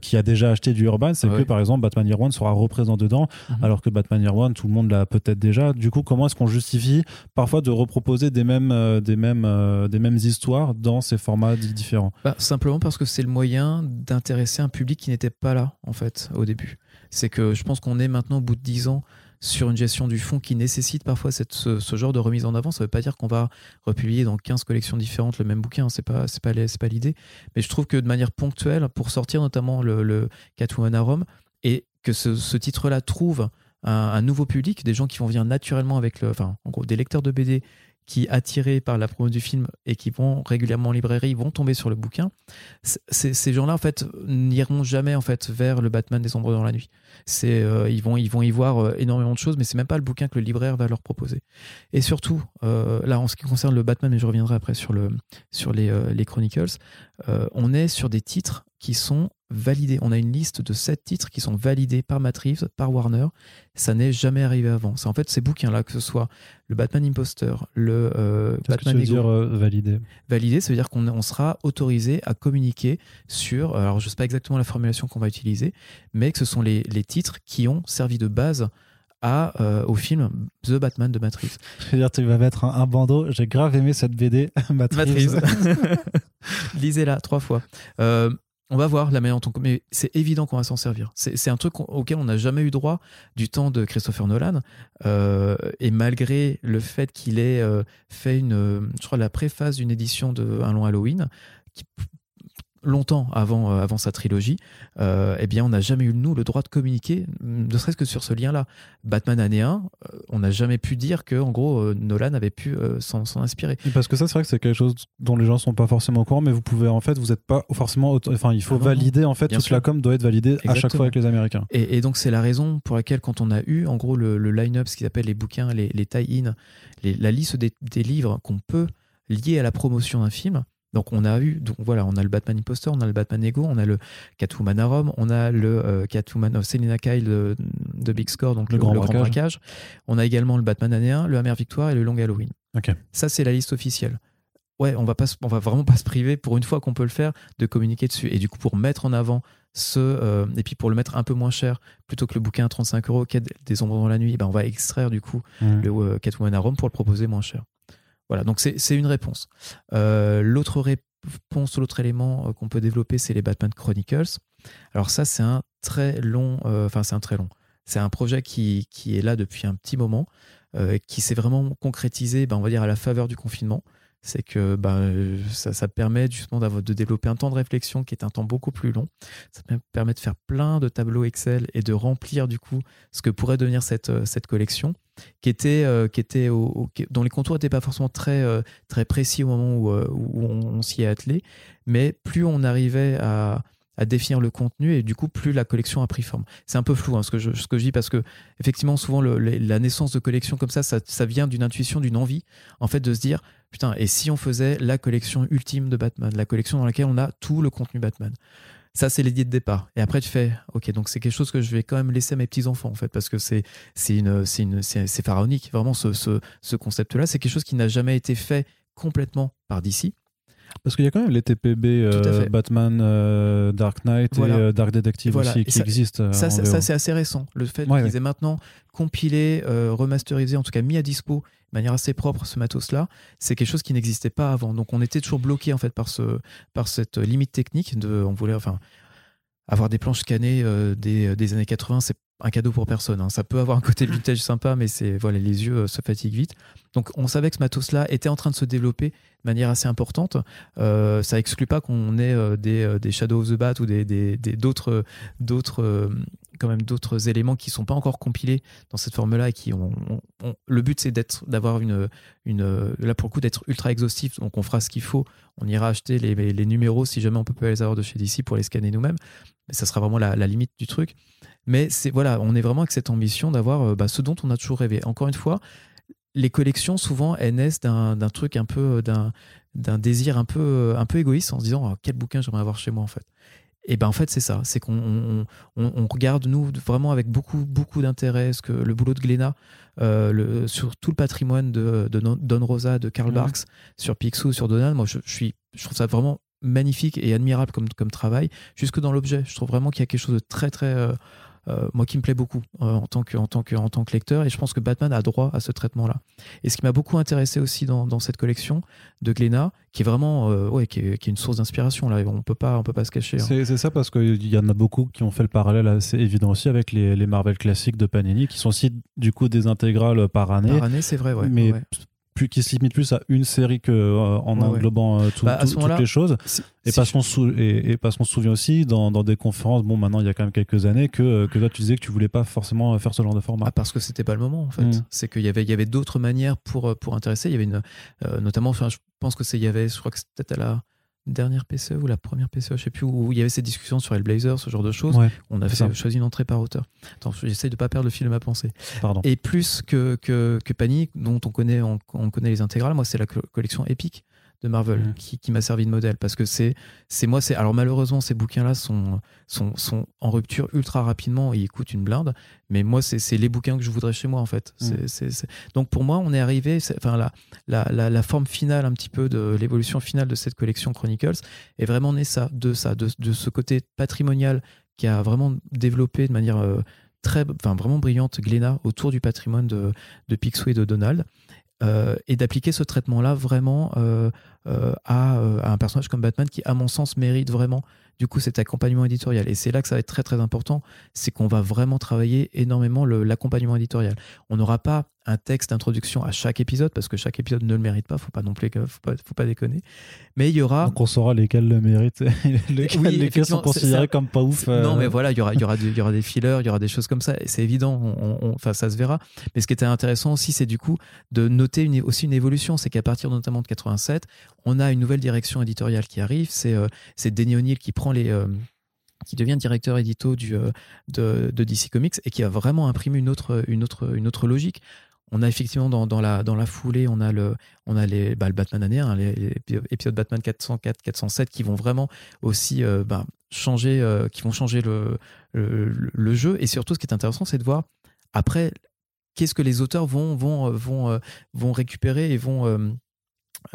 qui a déjà acheté du Urban, c'est Ouais. que par exemple Batman Year One sera représenté dedans, Mhm. alors que Batman Year One, tout le monde l'a peut-être déjà. Du coup, comment est-ce qu'on justifie parfois de reproposer des mêmes, euh, des mêmes, euh, des mêmes histoires dans ces formats différents? Bah, simplement parce que c'est le moyen d'intéresser un public qui n'était pas là, en fait, au début. C'est que je pense qu'on est maintenant, au bout de 10 ans, sur une gestion du fond qui nécessite parfois cette, ce, ce genre de remise en avant. Ça ne veut pas dire qu'on va republier dans 15 collections différentes le même bouquin, c'est pas, c'est pas, c'est pas l'idée. Mais je trouve que de manière ponctuelle, pour sortir notamment le, Catwoman à Rome, et que ce, ce titre-là trouve un, nouveau public, des gens qui vont venir naturellement avec le. Enfin, en gros, des lecteurs de BD qui, attirés par la promo du film et qui vont régulièrement en librairie, vont tomber sur le bouquin. Ces gens-là, en fait, n'iront jamais en fait vers le Batman des ombres dans la nuit. C'est, euh, ils, vont, ils vont y voir euh, énormément de choses, mais c'est même pas le bouquin que le libraire va leur proposer. Et surtout, euh, là, en ce qui concerne le Batman, mais je reviendrai après sur, le, sur les, les Chronicles, on est sur des titres qui sont validés. On a une liste de sept titres qui sont validés par Reeves, par Warner. Ça n'est jamais arrivé avant. C'est en fait ces bouquins-là, que ce soit le Batman Imposter, le euh, Qu'est-ce que Batman veux Ego, dire euh, validé validé, ça veut dire qu'on on sera autorisé à communiquer sur, alors je ne sais pas exactement la formulation qu'on va utiliser, mais que ce sont les, les titres qui ont servi de base à, euh, au film The Batman de Reeves. Je veux dire, tu vas mettre un, un bandeau. J'ai grave aimé cette BD. Reeves. Lisez-la trois fois. Euh, on va voir la manière dont on... Mais c'est évident qu'on va s'en servir. C'est un truc auquel on n'a jamais eu droit du temps de Christopher Nolan. Euh, et malgré le fait qu'il ait euh, fait une... Je crois la préface d'une édition de Un long Halloween, longtemps avant, euh, avant sa trilogie, euh, eh bien, on n'a jamais eu, nous, le droit de communiquer, ne serait-ce que sur ce lien-là. Batman année 1, euh, on n'a jamais pu dire que, en gros, Nolan avait pu euh, s'en inspirer. Parce que ça, c'est vrai que c'est quelque chose dont les gens sont pas forcément au courant, mais vous pouvez en fait, vous n'êtes pas forcément, enfin, il faut Ah valider en fait Bien toute sûr. la com doit être validée à chaque fois avec les Américains. Et, et donc, c'est la raison pour laquelle, quand on a eu, en gros, le, le line-up, ce qu'ils appellent les bouquins, les, les tie-in, la liste des, des livres qu'on peut lier à la promotion d'un film. Donc, on a eu, donc voilà, on a le Batman Imposter, on a le Batman Ego, on a le Catwoman à Rome, on a le euh, Catwoman of Selina Kyle de, de Big Score, donc Le le, Grand le Grand Braquage. Braquage. On a également le Batman année 1, le Hammer Victoire et le Long Halloween. Ça, c'est la liste officielle. Ouais, on va pas, on va vraiment pas se priver pour une fois qu'on peut le faire de communiquer dessus. Et du coup, pour mettre en avant ce, euh, et puis pour le mettre un peu moins cher, plutôt que le bouquin à 35 euros, Quête des ombres dans la nuit, ben on va extraire du coup Mm. le euh, Catwoman à Rome pour le proposer moins cher. Voilà, donc c'est une réponse. Euh, l'autre réponse, l'autre élément euh, qu'on peut développer, c'est les Batman Chronicles. Alors ça, c'est un très long, euh, enfin c'est un très long. C'est un projet qui, est là depuis un petit moment, qui s'est vraiment concrétisé, ben, on va dire, à la faveur du confinement. C'est que ben, euh, ça, ça permet justement de développer un temps de réflexion qui est un temps beaucoup plus long. Ça me permet de faire plein de tableaux Excel et de remplir du coup ce que pourrait devenir cette, euh, cette collection, qui était, euh, qui était au- dont les contours n'étaient pas forcément très, très précis au moment où, où on, on s'y est attelé. Mais plus on arrivait à, à définir le contenu et du coup plus la collection a pris forme. C'est un peu flou hein, ce, que je, dis parce que effectivement souvent la naissance de collections comme ça, ça, ça vient d'une intuition, d'une envie en fait de se dire putain et si on faisait la collection ultime de Batman, la collection dans laquelle on a tout le contenu Batman? Ça, c'est l'idée de départ. Et après, tu fais, ok, donc c'est quelque chose que je vais quand même laisser à mes petits-enfants, en fait, parce que c'est une, pharaonique. Vraiment, ce, ce, ce concept-là, c'est quelque chose qui n'a jamais été fait complètement par DC. Parce qu'il y a quand même les TPB euh. Batman, euh, Dark Knight Voilà. et euh, Dark Detective Voilà. aussi Et qui ça- existent. Ça, c'est assez récent. Le fait Ouais, qu'ils ouais. aient maintenant compilé, remasterisé, en tout cas mis à dispo de manière assez propre ce matos-là, c'est quelque chose qui n'existait pas avant. Donc on était toujours bloqué en fait par, ce, par cette limite technique. De, on voulait, enfin, avoir des planches scannées des, des années 80, c'est un cadeau pour personne. hein. Ça peut avoir un côté vintage sympa, mais c'est voilà, les yeux euh, se fatiguent vite. Donc on savait que ce matos-là était en train de se développer de manière assez importante. Euh, ça exclut pas qu'on ait euh, des, des Shadow of the Bat ou des des- d'autres quand même d'autres éléments qui sont pas encore compilés dans cette forme-là qui ont, le but c'est d'être d'avoir une une là pour le coup d'être ultra exhaustif donc on fera ce qu'il faut on ira acheter les, les, numéros si jamais on peut pas les avoir de chez DC pour les scanner nous-mêmes mais ça sera vraiment la limite du truc mais c'est voilà on est vraiment avec cette ambition d'avoir euh, bah, ce dont on a toujours rêvé encore une fois les collections souvent elles naissent d'un truc un peu d'un d'un désir un peu un peu égoïste en se disant oh, quel bouquin j'aimerais avoir chez moi en fait et ben en fait c'est ça, c'est qu'on on, regarde nous vraiment avec beaucoup beaucoup d'intérêt ce que le boulot de Glénat euh, le, sur tout le patrimoine de, de Don Rosa, de Karl Barks, sur Picsou, sur Donald. Moi je, suis, je trouve ça vraiment magnifique et admirable comme, comme travail, jusque dans l'objet. Je trouve vraiment qu'il y a quelque chose de très très euh, euh, moi qui me plaît beaucoup euh, en, tant que, en, tant que, en tant que lecteur. Et je pense que Batman a droit à ce traitement-là. Et ce qui m'a beaucoup intéressé aussi dans, dans, cette collection de Glénat, qui est vraiment euh, ouais, qui est, qui est, une source d'inspiration. Là, on peut pas, on peut pas se cacher. Hein. C'est ça parce qu'il y en a beaucoup qui ont fait le parallèle assez évident aussi avec les, les Marvel classiques de Panini, qui sont aussi du coup des intégrales par année. Par année, c'est vrai, ouais. Mais plus, qui se limite plus à une série que euh, en englobant euh, bah, toutes les choses. Et parce, qu'on et, parce qu'on se souvient aussi dans, dans, des conférences, bon maintenant il y a quand même quelques années, que, euh, que toi tu disais que tu voulais pas forcément faire ce genre de format. Ah, parce que c'était pas le moment en fait. Mm. C'est qu'il y avait, il y avait d'autres manières pour, pour intéresser. Il y avait une, notamment, je pense que c'est, il y avait, je crois que c'était à la dernière PCE ou la première PCE, je sais plus, où il y avait ces discussions sur Hellblazer, ce genre de choses. on a choisi une entrée par auteur. Attends, j'essaie de pas perdre le fil de ma pensée. Pardon. Et plus que, que, que Panic, dont on connaît, on, connaît les intégrales, moi, c'est la collection Epic de Marvel mm. qui, qui m'a servi de modèle parce que c'est c'est moi c'est alors malheureusement ces bouquins là sont, sont sont en rupture ultra rapidement et ils coûtent une blinde mais moi c'est les bouquins que je voudrais chez moi en fait mm. donc pour moi on est arrivé enfin la, la, la, la, forme finale un petit peu de l'évolution finale de cette collection Chronicles est vraiment née ça de ça de, de ce côté patrimonial qui a vraiment développé de manière euh, très enfin vraiment brillante Glénat autour du patrimoine de, de Picsou et de Donald euh, et d'appliquer ce traitement-là vraiment euh, euh, à, un personnage comme Batman qui, à mon sens, mérite vraiment du coup cet accompagnement éditorial. Et c'est là que ça va être très très important, c'est qu'on va vraiment travailler énormément l'accompagnement éditorial. On n'aura pas un texte d'introduction à chaque épisode parce que chaque épisode ne le mérite pas, faut pas non plus, faut pas, faut pas déconner. Mais il y aura. Donc on saura lesquels le méritent, lesquels, sont considérés comme pas ouf. Non, mais voilà, il y aura, il y aura, il y aura des fillers, il y aura des choses comme ça. C'est évident, enfin ça se verra. Mais ce qui était intéressant aussi, c'est du coup de noter une, aussi une évolution, c'est qu'à partir notamment de 87, on a une nouvelle direction éditoriale qui arrive. C'est euh, Denny O'Neill qui prend les euh, qui devient directeur édito du, euh, de, de, DC Comics et qui a vraiment imprimé une autre, une autre, une autre logique. On a effectivement dans, la, foulée, on a le, les, bah, Batman année, les, épisodes Batman 404, 407 qui vont vraiment aussi bah, changer, changer le, jeu. Et surtout, ce qui est intéressant, c'est de voir après qu'est-ce que les auteurs vont, vont récupérer et vont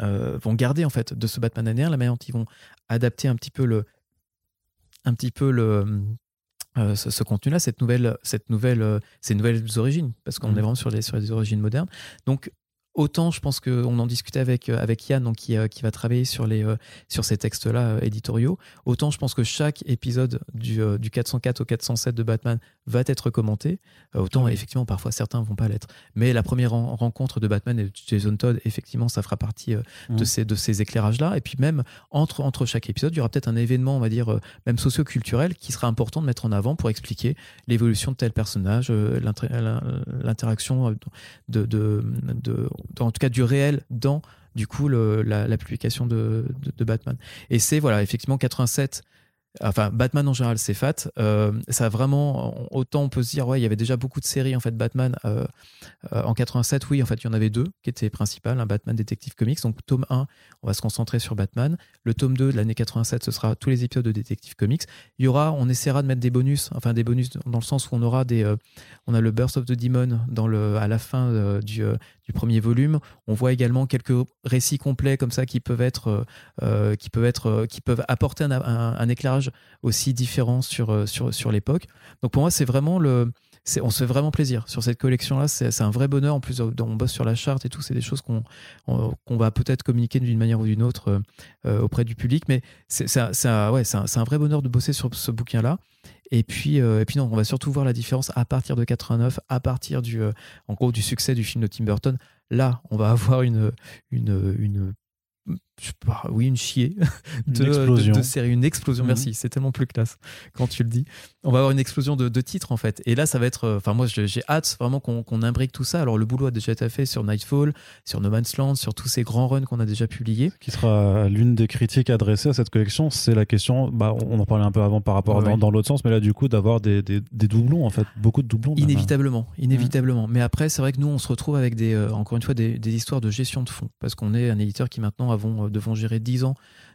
euh, garder en fait de ce Batman annéen la manière dont ils vont adapter un petit peu le, euh, ce, contenu-là, cette nouvelle, cette nouvelle, euh, ces nouvelles origines, parce qu'on mmh. est vraiment sur les, sur les origines modernes. Donc Autant, je pense qu'on en discutait avec, euh, avec Yann, donc, qui, euh, qui va travailler sur, les, euh, sur ces textes-là éditoriaux. Autant, je pense que chaque épisode du, du 404 au 407 de Batman va être commenté. autant, effectivement, parfois certains vont pas l'être. Mais la première rencontre de Batman et de Jason Todd, effectivement, ça fera partie de ces, de ces éclairages-là. Et puis, même entre, entre chaque épisode, il y aura peut-être un événement, on va dire, même socio-culturel, qui sera important de mettre en avant pour expliquer l'évolution de tel personnage, l'interaction de, de, de en tout cas du réel dans du coup la, publication de, de Batman. Et c'est voilà effectivement 87 enfin Batman en général c'est fat. Euh, ça a vraiment autant on peut se dire ouais il y avait déjà beaucoup de séries en fait Batman euh, euh, en 87 oui en fait il y en avait deux qui étaient principales un Batman Detective Comics. Donc tome 1 on va se concentrer sur Batman. Le tome 2 de l'année 87 ce sera tous les épisodes de Detective Comics. Il y aura on essaiera de mettre des bonus enfin des bonus dans le sens où on aura des on a le Burst of the Demon dans le à la fin du, du premier volume. On voit également quelques récits complets comme ça qui peuvent être qui peuvent être qui peuvent apporter un éclairage aussi différent sur, euh, sur, sur l'époque. Donc pour moi, c'est vraiment le. On se fait vraiment plaisir sur cette collection-là. C'est un vrai bonheur. En plus, on bosse sur la charte et tout. C'est des choses qu'on va peut-être communiquer d'une manière ou d'une autre euh, euh, auprès du public. Mais c'est ouais, un, un, vrai bonheur de bosser sur ce bouquin-là. Et puis, et puis non, on va surtout voir la différence à partir de 89, à partir du, en gros, du succès du film de Tim Burton. Là, on va avoir une, une oui, une chier de, une explosion. De, série, une explosion. Mhm. Merci, c'est tellement plus classe quand tu le dis. On va avoir une explosion de, titres en fait. Et là, ça va être. Euh, enfin, moi, j'ai hâte vraiment qu'on imbrique tout ça. Alors, le boulot a déjà été fait sur Nightfall, sur No Man's Land, sur tous ces grands runs qu'on a déjà publiés. Qui sera l'une des critiques adressées à cette collection, c'est la question. Bah, on en parlait un peu avant par rapport dans, l'autre sens, mais là, du coup, d'avoir des, doublons en fait, beaucoup de doublons. Inévitablement, inévitablement. Mais après, c'est vrai que nous, on se retrouve avec des, euh, encore une fois, des, des histoires de gestion de fonds, parce qu'on est un éditeur qui maintenant avons, euh, devons gérer 10 ans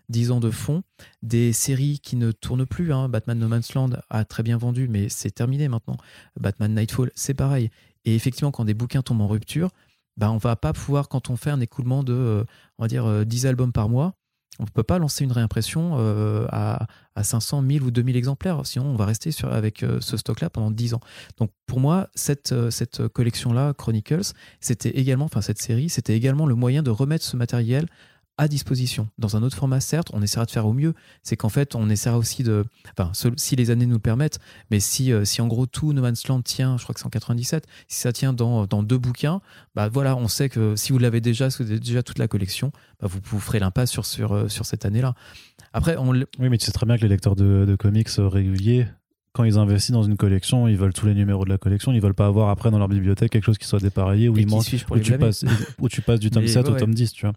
10 ans de fonds, des séries qui ne tournent plus. Hein. Batman No Man's Land a très bien vendu, mais c'est terminé maintenant. Batman Nightfall, c'est pareil. Et effectivement, quand des bouquins tombent en rupture, bah, on va pas pouvoir, quand on fait un écoulement de, euh, on va dire, 10 albums par mois, on ne peut pas lancer une réimpression à, à, 500, 1000 ou 2000 exemplaires. Sinon, on va rester sur, avec ce stock-là pendant 10 ans. Donc, pour moi, cette, cette collection-là, Chronicles, c'était également, enfin, cette série, c'était également le moyen de remettre ce matériel à disposition. Dans un autre format, certes, on essaiera de faire au mieux. C'est qu'en fait, on essaiera aussi de. Enfin, si les années nous le permettent, mais si, euh, si en gros tout No Man's Land tient, je crois que c'est en 97, si ça tient dans, dans, deux bouquins, bah voilà, on sait que si vous l'avez déjà, si vous avez déjà toute la collection, bah vous, vous ferez l'impasse sur, sur, euh, sur cette année-là. Après, on. Oui, mais tu sais très bien que les lecteurs de, de comics euh, réguliers, quand ils investissent dans une collection, ils veulent tous les numéros de la collection. Ils veulent pas avoir après dans leur bibliothèque quelque chose qui soit dépareillé ou il manque, où, tu passes, où tu passes du tome 7 au tome 10, tu vois.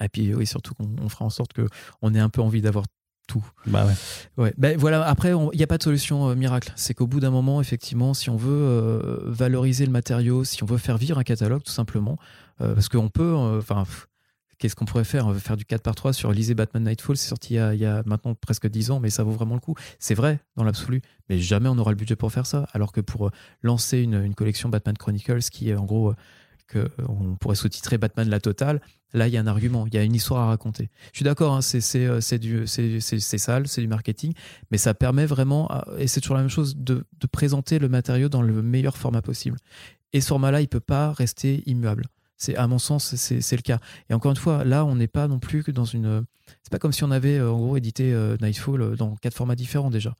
Et puis oui, surtout qu'on fera en sorte qu'on ait un peu envie d'avoir tout. Bah ouais. ouais. Ben voilà, après, il n'y a pas de solution euh, miracle. C'est qu'au bout d'un moment, effectivement, si on veut euh, valoriser le matériau, si on veut faire vivre un catalogue, tout simplement, euh, parce qu'on peut, enfin, qu'est-ce qu'on pourrait faire? On veut faire du 4 par 3 sur Lisez Batman Nightfall, c'est sorti il y, a, maintenant presque 10 ans, mais ça vaut vraiment le coup. C'est vrai, dans l'absolu, mais jamais on aura le budget pour faire ça. Alors que pour lancer une, une collection Batman Chronicles, qui est en gros on pourrait sous-titrer Batman la totale. Là, il y a un argument, il y a une histoire à raconter. Je suis d'accord, hein, euh, c'est sale, c'est du marketing, mais ça permet vraiment, et c'est toujours la même chose, de, présenter le matériau dans le meilleur format possible. Et ce format-là, il peut pas rester immuable. C'est à mon sens, c'est le cas. Et encore une fois, là, on n'est pas non plus que dans une. C'est pas comme si on avait euh, en gros édité euh, Nightfall dans quatre formats différents déjà.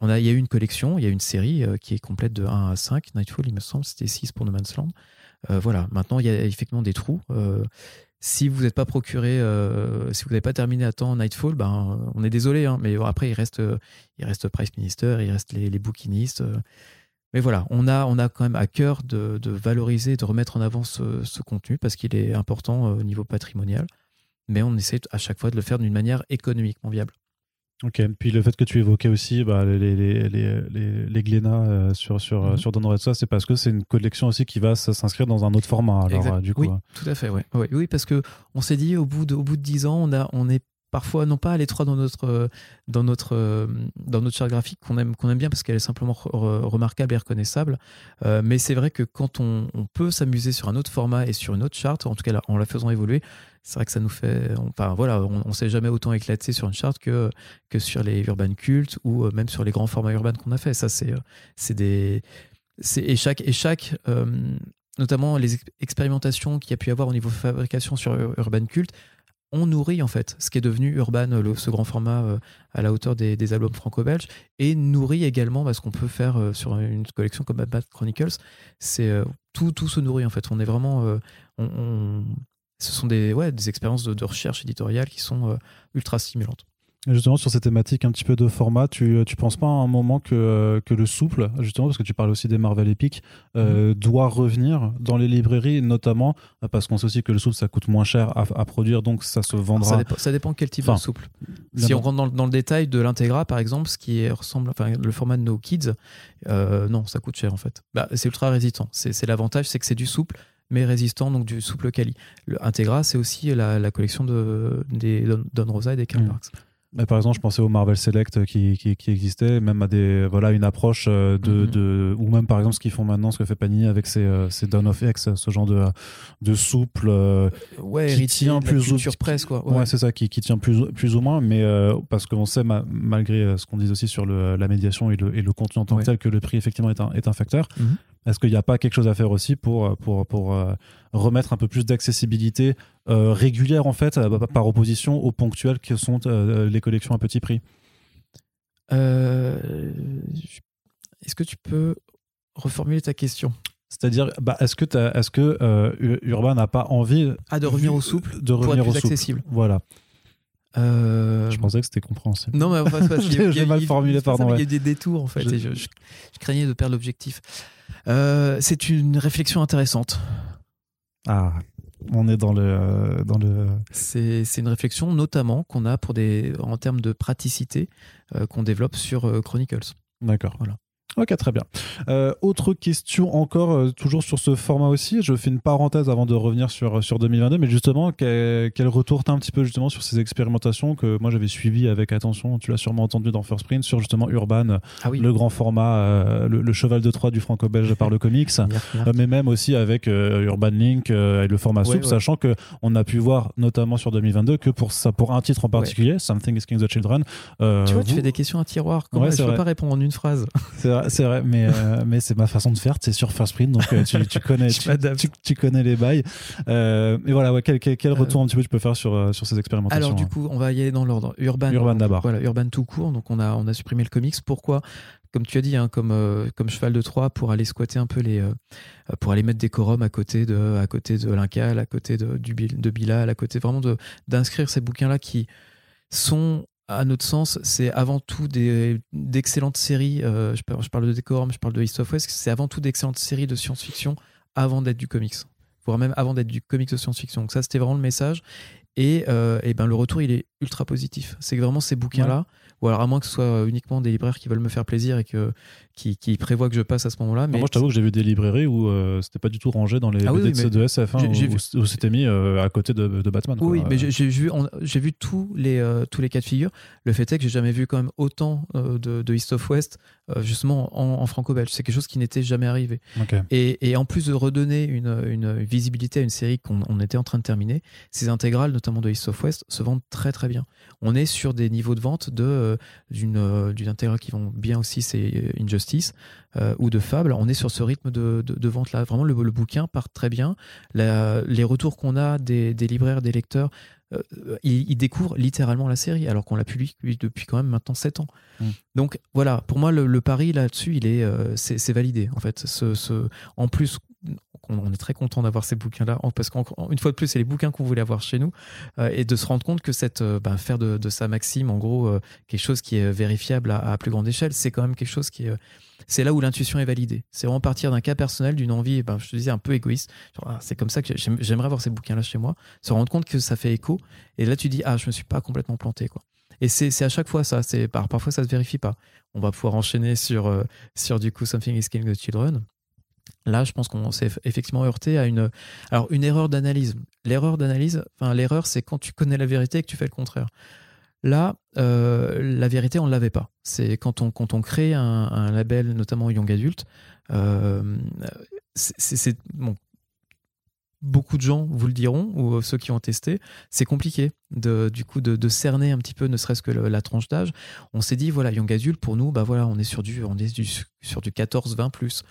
On a, il y a eu une collection, il y a une série qui est complète de 1 à 5. Nightfall, il me semble, c'était 6 pour No Man's Land. Euh, voilà, maintenant il y a effectivement des trous. Euh, si vous n'êtes pas procuré, euh, si vous n'avez pas terminé à temps Nightfall, ben, on est désolé, hein, mais après il reste, il reste Price Minister, il reste les, bouquinistes. mais voilà, on a, on a quand même à cœur de, valoriser, de remettre en avant ce contenu parce qu'il est important au niveau patrimonial. Mais on essaie à chaque fois de le faire d'une manière économiquement viable. Ok, puis le fait que tu évoquais aussi bah, les, les, les, les, Glénat euh, sur, sur, mm sur Don c'est parce que c'est une collection aussi qui va s'inscrire dans un autre format. Alors, euh, du coup, oui, tout à fait, ouais. oui. Oui, parce que on s'est dit, au bout de, au bout de 10 ans, on, a, on est parfois non pas à l'étroit dans notre dans notre dans notre charte graphique qu'on aime qu'on aime bien parce qu'elle est simplement remarquable et reconnaissable mais c'est vrai que quand on, on peut s'amuser sur un autre format et sur une autre charte en tout cas en la faisant évoluer c'est vrai que ça nous fait. Enfin voilà, on, ne s'est jamais autant éclaté sur une charte que, que sur les urban cultes ou euh, même sur les grands formats urbains qu'on a fait. Ça, c'est euh, c'est des. Et chaque, et chaque euh, notamment les expérimentations qu'il y a pu avoir au niveau fabrication sur Urban Cult, ont nourri en fait ce qui est devenu Urban, ce grand format à la hauteur des, albums franco-belges, et nourrit également bah, ce qu'on peut faire sur une collection comme Bad Chronicles. C'est tout, tout se nourrit en fait. On est vraiment, on, ce sont des, ouais, expériences de, recherche éditoriale qui sont euh, ultra stimulantes. Justement, sur ces thématiques un petit peu de format, tu, tu penses pas à un moment que, euh, que le souple, justement, parce que tu parles aussi des Marvel Epic, euh, mhm. doit revenir dans les librairies, notamment parce qu'on sait aussi que le souple, ça coûte moins cher à, produire, donc ça se vendra. ça, dépend, quel type de souple. Si on rentre dans, dans, le détail de l'Integra, par exemple, ce qui ressemble, enfin, le format de No Kids, non, ça coûte cher en fait. Bah, c'est ultra résistant. C'est l'avantage, c'est que c'est du souple mais résistant, donc du souple quali. Le Integra, c'est aussi la, collection de, des Don, Rosa et des Karl Marx. Mais par exemple, je pensais au Marvel Select qui, qui, qui, existait, même à des voilà une approche euh, de, mhm. de, ou même par exemple ce qu'ils font maintenant, ce que fait Panini avec ses, euh, ses Dawn of X, ce genre de, de souple euh, ouais, qui tient plus ou presse quoi. Ouais, c'est ça qui, qui, tient plus plus ou moins, mais parce qu'on sait malgré ce qu'on dit aussi sur le, la médiation et le, et le contenu en tant que tel que le prix effectivement est un, est un facteur. Mhm. Est-ce qu'il n'y a pas quelque chose à faire aussi pour, pour, pour euh, remettre un peu plus d'accessibilité euh, régulière, en fait, euh, par opposition aux ponctuelles que sont les collections à petit prix? Est-ce que tu peux reformuler ta question? C'est-à-dire, bah, est-ce que, est-ce que euh, U- Urban n'a pas envie Ah, de revenir au souple de pour revenir être au souple accessible. Voilà. Euh, Je pensais que c'était compréhensible. Non, mais enfin, J'ai mal formulé, pardon. Il y a des détours en fait, Je- et je craignais de perdre l'objectif. Euh, c'est une réflexion intéressante. Ah, on est dans le, euh, dans le. C'est c'est une réflexion notamment qu'on a pour des, en termes de praticité euh, qu'on développe sur Chronicles. D'accord. Voilà. Ok, très bien. Euh, autre question encore, euh, toujours sur ce format aussi. Je fais une parenthèse avant de revenir sur, sur 2022, mais justement, quel, quel retour t'as un petit peu justement sur ces expérimentations que moi j'avais suivies avec attention. Tu l'as sûrement entendu dans First Print sur justement Urban, Ah oui. le grand format, euh, le, le cheval de Troie du franco-belge par le comics. Euh, mais même aussi avec euh, Urban Link euh, et le format Ouais, souple, ouais. sachant que on a pu voir notamment sur 2022 que pour ça, pour un titre en particulier, Something is King the Children. euh, tu vois, tu fais des questions à tiroir. Comment je c'est peux pas répondre en une phrase? C'est vrai, c'est vrai, mais, euh, mais c'est ma façon de faire, c'est sur First Print, donc euh, tu, tu connais, tu, m'adapte. tu- tu connais les bails. Euh, mais voilà, ouais, quel, quel, quel Euh, retour un petit peu tu peux faire sur, sur ces expérimentations Alors du hein. coup, on va y aller dans l'ordre. Urban. Urban d'abord. Voilà, Urban tout court. Donc on a on a supprimé le comics. Pourquoi? Comme tu as dit, hein, comme euh, comme cheval de Troie pour aller squatter un peu les euh, pour aller mettre des quorums à côté de à côté de l'Incal, à côté de du de Bilal, à côté vraiment de d'inscrire ces bouquins là qui sont à notre sens, c'est avant tout d'excellentes séries. euh, je, parle, je parle de Décorum, je parle de East of West. C'est avant tout d'excellentes séries de science-fiction avant d'être du comics, voire même avant d'être du comics de science-fiction. Donc ça, c'était vraiment le message. Et, euh, et ben le retour, il est ultra positif. C'est que vraiment ces bouquins-là, ou alors à moins que ce soit euh, uniquement des libraires qui veulent me faire plaisir et que, qui, qui prévoient que je passe à ce moment-là. Mais moi, je t'avoue que j'ai vu des librairies où euh, c'était pas du tout rangé dans les Ah BD oui, de SF, hein, où, c'était mis euh, à côté de, de Batman. quoi. Oui, mais j'ai vu, j'ai vu tous les, euh, tous les cas de figure. Le fait est que j'ai jamais vu quand même autant euh, de, de East of West, justement en, en franco-belge. C'est quelque chose qui n'était jamais arrivé. Et, et en plus de redonner une, une visibilité à une série qu'on on était en train de terminer, ces intégrales, notamment de East of West, se vendent très très bien. On est sur des niveaux de vente de d'une d'une intégrale qui vont bien aussi, c'est euh, Euh, ou de Fable. On est sur ce rythme de, de, de vente là. Vraiment, le, le bouquin part très bien. La- les retours qu'on a des, des libraires, des lecteurs. euh, ils, ils découvrent littéralement la série alors qu'on l'a publié depuis quand même maintenant 7 ans. Mm. Donc voilà, pour moi le, le pari là-dessus, il est euh, c'est c'est validé en fait. Ce, ce- en plus, on, est très content d'avoir ces bouquins-là parce qu'une fois de plus, c'est les bouquins qu'on voulait avoir chez nous euh, et de se rendre compte que cette euh, bah, faire de, sa maxime en gros euh, quelque chose qui est vérifiable à, plus grande échelle, c'est quand même quelque chose qui est c'est là où l'intuition est validée. C'est vraiment partir d'un cas personnel, d'une envie, ben, je te disais, un peu égoïste. Ah, c'est comme ça que j'aime- j'aimerais avoir ces bouquins-là chez moi, se rendre compte que ça fait écho. Et là, tu dis, ah, je me suis pas complètement planté. Quoi. Et c'est à chaque fois ça. Parfois, ça se vérifie pas. On va pouvoir enchaîner sur, sur du coup Something is Killing the Children. Là, je pense qu'on s'est effectivement heurté à une, alors une erreur d'analyse. L'erreur d'analyse, enfin l'erreur, c'est quand tu connais la vérité et que tu fais le contraire. Là, euh, la vérité, on ne l'avait pas. C'est quand on, quand on crée un, label, notamment Young Adult, euh, c'est- bon, beaucoup de gens vous le diront, ou ceux qui ont testé, c'est compliqué de, du coup de, cerner un petit peu, ne serait-ce que la tranche d'âge. On s'est dit, voilà, Young Adult, pour nous, bah voilà, on est sur du, du, sur du 14-20 plus.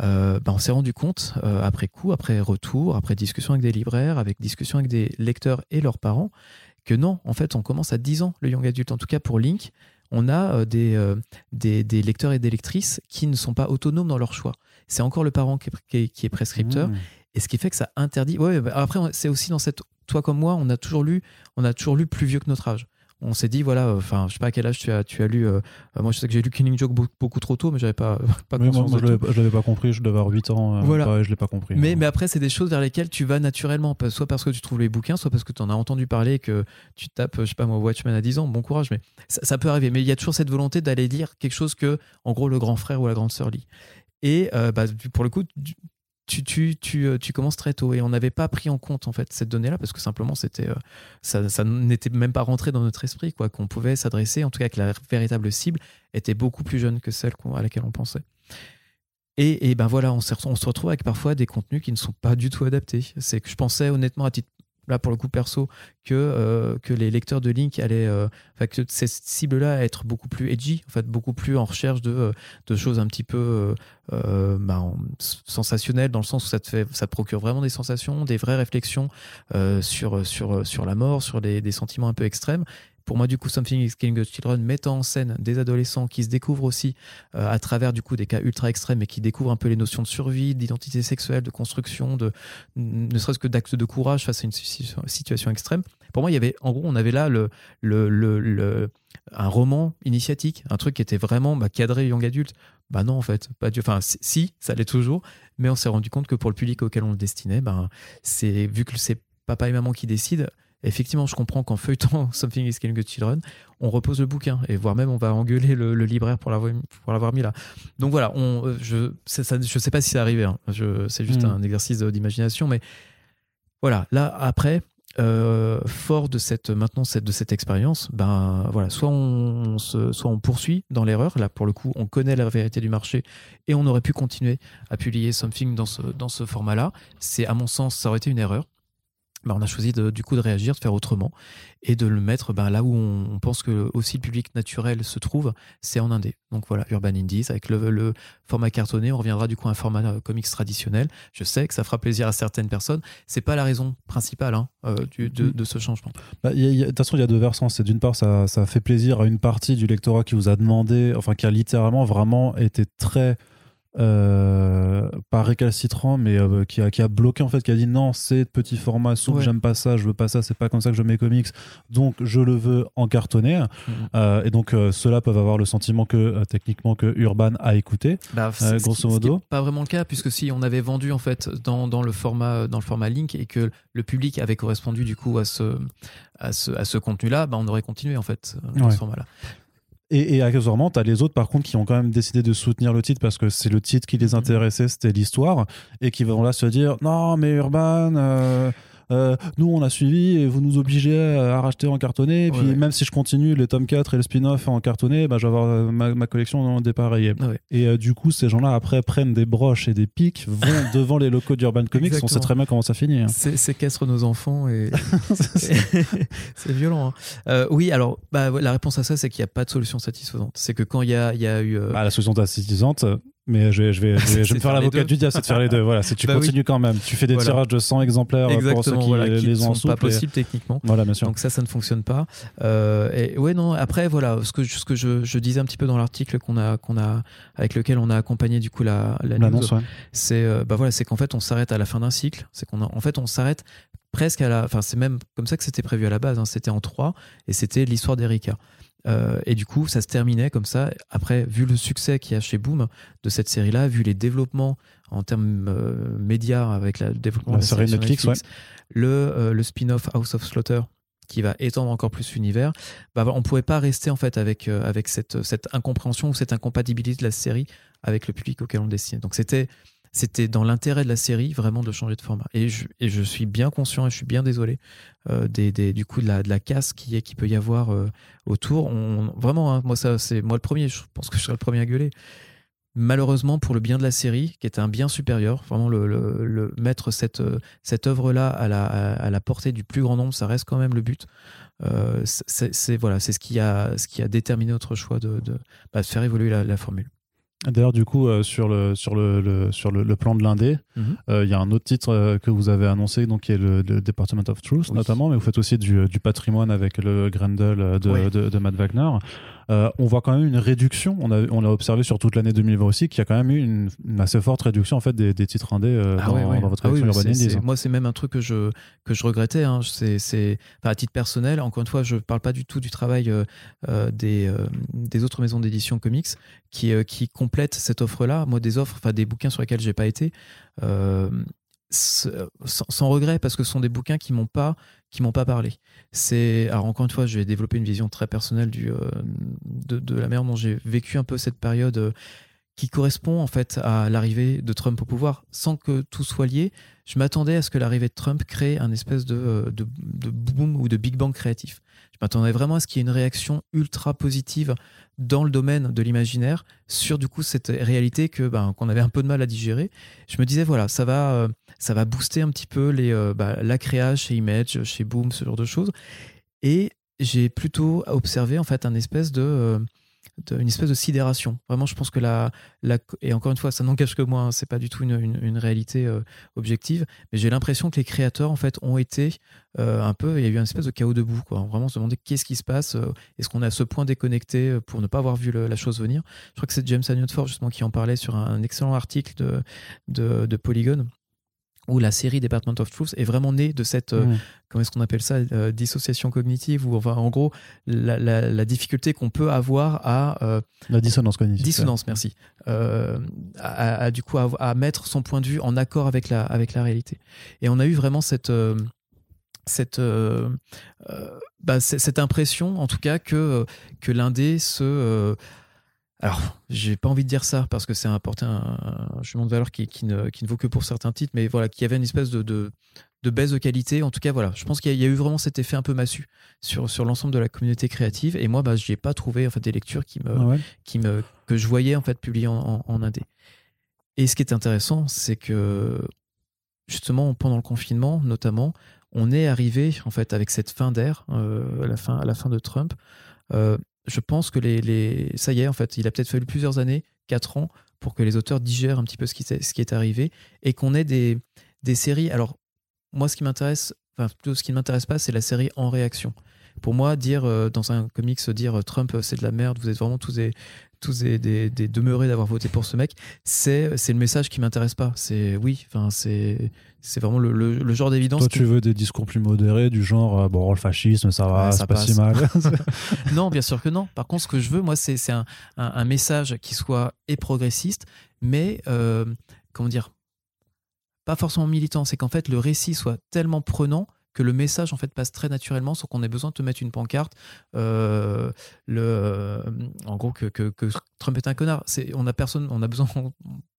Euh, bah, on s'est rendu compte, euh, après coup, après retour, après discussion avec des libraires, avec discussion avec des lecteurs et leurs parents, que non, en fait, on commence à 10 ans le Young Adult. En tout cas, pour Link, on a euh, des, euh, des, lecteurs et des lectrices qui ne sont pas autonomes dans leur choix. C'est encore le parent qui est prescripteur. Mmh. Et ce qui fait que ça interdit. Ouais, bah, après, c'est aussi dans cette. Toi comme moi, on a toujours lu, on a toujours lu plus vieux que notre âge. On s'est dit, voilà, enfin, je sais pas à quel âge tu as, tu as lu. euh, euh, moi, je sais que j'ai lu Killing Joke beaucoup, beaucoup trop tôt, mais j'avais pas, pas Oui, conscience moi, de je l'avais- pas compris, je devais avoir 8 ans. euh, Voilà. je l'ai pas compris. Mais, mais après, c'est des choses vers lesquelles tu vas naturellement, soit parce que tu trouves les bouquins, soit parce que tu en as entendu parler, que tu tapes, je sais pas moi, Watchmen à 10 ans, bon courage, mais ça, ça peut arriver. Mais il y a toujours cette volonté d'aller lire quelque chose que, en gros, le grand frère ou la grande sœur lit. Et euh, bah, pour le coup, tu, tu, tu, euh, tu commences très tôt. Et on n'avait pas pris en compte en fait cette donnée-là parce que simplement, c'était, euh, ça, ça n'était même pas rentré dans notre esprit, quoi, qu'on pouvait s'adresser, en tout cas que la véritable cible était beaucoup plus jeune que celle à laquelle on pensait. Et, et ben voilà, on, on se retrouve avec parfois des contenus qui ne sont pas du tout adaptés. C'est que je pensais honnêtement à titre là pour le coup perso que euh, que les lecteurs de Link allaient euh, enfin que ces cibles là être beaucoup plus edgy en fait beaucoup plus en recherche de euh, de choses un petit peu bah, en- sensationnelles dans le sens où ça te fait ça te procure vraiment des sensations des vraies réflexions sur sur sur la mort sur des, des sentiments un peu extrêmes pour moi, du coup, Something is Killing the Children mettant en scène des adolescents qui se découvrent aussi euh, à travers du coup des cas ultra extrêmes et qui découvrent un peu les notions de survie, d'identité sexuelle, de construction, de ne serait-ce que d'actes de courage face à une situation extrême. Pour moi, il y avait, en gros, on avait là le, le, le, un roman initiatique, un truc qui était vraiment bah, cadré young adulte. Bah non, en fait, pas du. Enfin, si, ça l'est toujours, mais on s'est rendu compte que pour le public auquel on le destinait, ben, c'est vu que c'est papa et maman qui décident, effectivement, je comprends qu'en feuilletant Something is Killing the Children, on repose le bouquin et voire même on va engueuler le, libraire pour l'avoir mis là. Donc voilà, on, euh, je je sais pas si c'est arrivé. Hein. C'est juste hmm. un exercice d'imagination, mais voilà. Là après, euh, fort de cette maintenant cette, de cette expérience, ben voilà, soit on, se, soit on poursuit dans l'erreur. Là pour le coup, on connaît la vérité du marché et on aurait pu continuer à publier Something dans ce dans ce format-là. C'est à mon sens, ça aurait été une erreur. Bah, on a choisi de, du coup de réagir, de faire autrement et de le mettre bah, là où on, pense que aussi le public naturel se trouve, c'est en indé. Donc voilà, Urban Indies avec le, format cartonné. On reviendra du coup à un format euh, comics traditionnel. Je sais que ça fera plaisir à certaines personnes. C'est pas la raison principale hein, euh, mm. de, ce changement. Bah, de toute façon, il y a deux versants. C'est d'une part, ça, ça fait plaisir à une partie du lectorat qui vous a demandé, enfin qui a littéralement vraiment été très euh, pas récalcitrant, mais euh, qui, a, qui a bloqué en fait, qui a dit non, c'est petit format souple, j'aime pas ça, je veux pas ça, c'est pas comme ça que je mets comics, donc je le veux en cartonné. Mm. Euh, et donc ceux-là peuvent avoir le sentiment que techniquement que Urban a écouté, bah, grosso modo. pas vraiment le cas, puisque si on avait vendu en fait dans, dans, le format dans le format Link et que le public avait correspondu du coup à ce à ce, à ce contenu-là, bah, on aurait continué en fait dans ce format-là. Et, et accessoirement, tu as les autres, par contre, qui ont quand même décidé de soutenir le titre parce que c'est le titre qui les mhm. intéressait, c'était l'histoire, et qui vont là se dire Non, mais Urban. Euh, euh, nous on a suivi et vous nous obligez à racheter en cartonné. Et puis même si je continue les tomes 4 et le spin-off en cartonné, bah, je vais avoir euh, ma, collection dépareillée. Et euh, du coup, ces gens-là après prennent des broches et des pics, vont devant les locaux d'Urban Comics. On sait très bien comment ça finit. Hein. Séquestre nos enfants et c'est violent. Hein. oui, alors bah, la réponse à ça, c'est qu'il n'y a pas de solution satisfaisante. C'est que quand il y a, y a eu. Bah, la solution satisfaisante, mais je vais, je vais, je vais, me faire l'avocat du diable, c'est de faire les deux. Voilà, si tu bah continues quand même, tu fais des tirages de 100 exemplaires pour ceux qui, les ont sont pas possible techniquement. Voilà, bien sûr. Donc ça, ça ne fonctionne pas. Euh, et ouais, non. Après, voilà, ce que, ce que je, je disais un petit peu dans l'article qu'on a, qu'on a, avec lequel on a accompagné du coup la, la news, c'est, euh, bah voilà, c'est qu'en fait, on s'arrête à la fin d'un cycle. C'est qu'on, en fait, on s'arrête presque à la, enfin, c'est même comme ça que c'était prévu à la base. Hein. C'était en trois et c'était l'histoire d'Erika. Euh, et du coup, ça se terminait comme ça. Après, vu le succès qu'il y a chez Boom de cette série-là, vu les développements en termes euh, médias avec le développement de la série Netflix, le, euh, le spin-off House of Slaughter qui va étendre encore plus l'univers, bah, on ne pouvait pas rester en fait avec, avec cette, cette incompréhension ou cette incompatibilité de la série avec le public auquel on dessinait. Donc c'était c'était dans l'intérêt de la série vraiment de changer de format. Et je, je suis bien conscient et je suis bien désolé euh, des, des, du coup de la, de la casse qui, qui peut y avoir euh, autour. On, vraiment, hein, moi, ça, c'est moi le premier. Je pense que je serai le premier à gueuler. Malheureusement, pour le bien de la série, qui est un bien supérieur, vraiment le, le, mettre cette, cette œuvre-là à la, à la portée du plus grand nombre, ça reste quand même le but. Euh, c'est voilà, c'est ce qui a ce qui a déterminé notre choix de, de, bah, faire évoluer la formule. D'ailleurs, du coup, euh, sur, le, sur, le, sur le, plan de l'indé, mhm. euh, il y a un autre titre euh, que vous avez annoncé, donc, qui est le, Department of Truth, notamment, mais vous faites aussi du, du patrimoine avec le Grendel de, de, de Matt Wagner. Euh, on voit quand même une réduction. On a, on a observé sur toute l'année 2020 aussi qu'il y a quand même eu une, assez forte réduction en fait des, titres indés euh, ah dans, votre collection ah Moi, c'est même un truc que je, que je regrettais. Hein. C'est, à titre personnel, encore une fois, je ne parle pas du tout du travail euh, des, des autres maisons d'édition comics qui, qui complètent cette offre-là. Moi, des offres, enfin des bouquins sur lesquels j'ai pas été sans, regret parce que ce sont des bouquins qui m'ont pas qui m'ont pas parlé. C'est alors encore une fois, je vais développer une vision très personnelle euh, de, la manière dont j'ai vécu un peu cette période euh, qui correspond en fait à l'arrivée de Trump au pouvoir, sans que tout soit lié. Je m'attendais à ce que l'arrivée de Trump crée un espèce de, euh, de, de boom ou de big bang créatif. Je m'attendais vraiment à ce qu'il y ait une réaction ultra positive dans le domaine de l'imaginaire sur du coup cette réalité ben, qu'on avait un peu de mal à digérer. Je me disais voilà, ça va euh, ça va booster un petit peu les euh, bah, la créa chez Image, chez Boom, ce genre de choses. Et j'ai plutôt observé en fait un espèce de une espèce de sidération. Vraiment, je pense que la, et encore une fois, ça n'engage que moi, hein, c'est pas du tout une, une, réalité euh, objective, mais j'ai l'impression que les créateurs en fait ont été euh, un peu, il y a eu un espèce de chaos debout, quoi. Vraiment se demander qu'est-ce qui se passe, euh, est-ce qu'on est à ce point déconnecté pour ne pas avoir vu la chose venir. Je crois que c'est James Ford justement qui en parlait sur un, excellent article de, de, de Polygon où la série Department of Truth est vraiment née de cette, euh, mm. comment est-ce qu'on appelle ça, euh, dissociation cognitive, ou enfin, en gros, la, difficulté qu'on peut avoir à... Euh, la dissonance cognitive. Dissonance, merci. À, du coup, à, mettre son point de vue en accord avec la, avec la réalité. Et on a eu vraiment cette... cette, bah, cette impression, en tout cas, que, que l'indé se alors, j'ai pas envie de dire ça parce que c'est apporter un, jugement de valeur qui, ne, vaut que pour certains titres, mais voilà, qui avait une espèce de, de, baisse de qualité. En tout cas, voilà, je pense qu'il y, a eu vraiment cet effet un peu massu sur, sur l'ensemble de la communauté créative. Et moi, bah, je n'y ai pas trouvé en fait, des lectures qui me, ah qui me, que je voyais en fait publiées en, en, indé. Et ce qui est intéressant, c'est que justement pendant le confinement, notamment, on est arrivé en fait avec cette fin d'ère, euh, à, la fin, à la fin de Trump. Euh, je pense que les, les, ça y est, en fait, il a peut-être fallu plusieurs années, quatre ans, pour que les auteurs digèrent un petit peu ce qui, ce qui est arrivé et qu'on ait des, des séries. Alors, moi, ce qui m'intéresse, enfin, plutôt ce qui ne m'intéresse pas, c'est la série en réaction. Pour moi, dire euh, dans un comics, dire euh, Trump, euh, c'est de la merde, vous êtes vraiment tous des, tous des, des, demeurés d'avoir voté pour ce mec, c'est le message qui m'intéresse pas. C'est oui, enfin c'est c'est vraiment le, le, genre d'évidence. Toi, tu veux des discours plus modérés, du genre bon le fascisme, ça va, c'est pas si mal. non, bien sûr que non. Par contre, ce que je veux, moi, c'est un, un, un, message qui soit et progressiste, mais comment dire, pas forcément militant. C'est qu'en fait le récit soit tellement prenant que le message en fait passe très naturellement sans qu'on ait besoin de te mettre une pancarte. Euh, le, euh, en gros que, que, Trump est un connard. C'est, on a personne, on a besoin.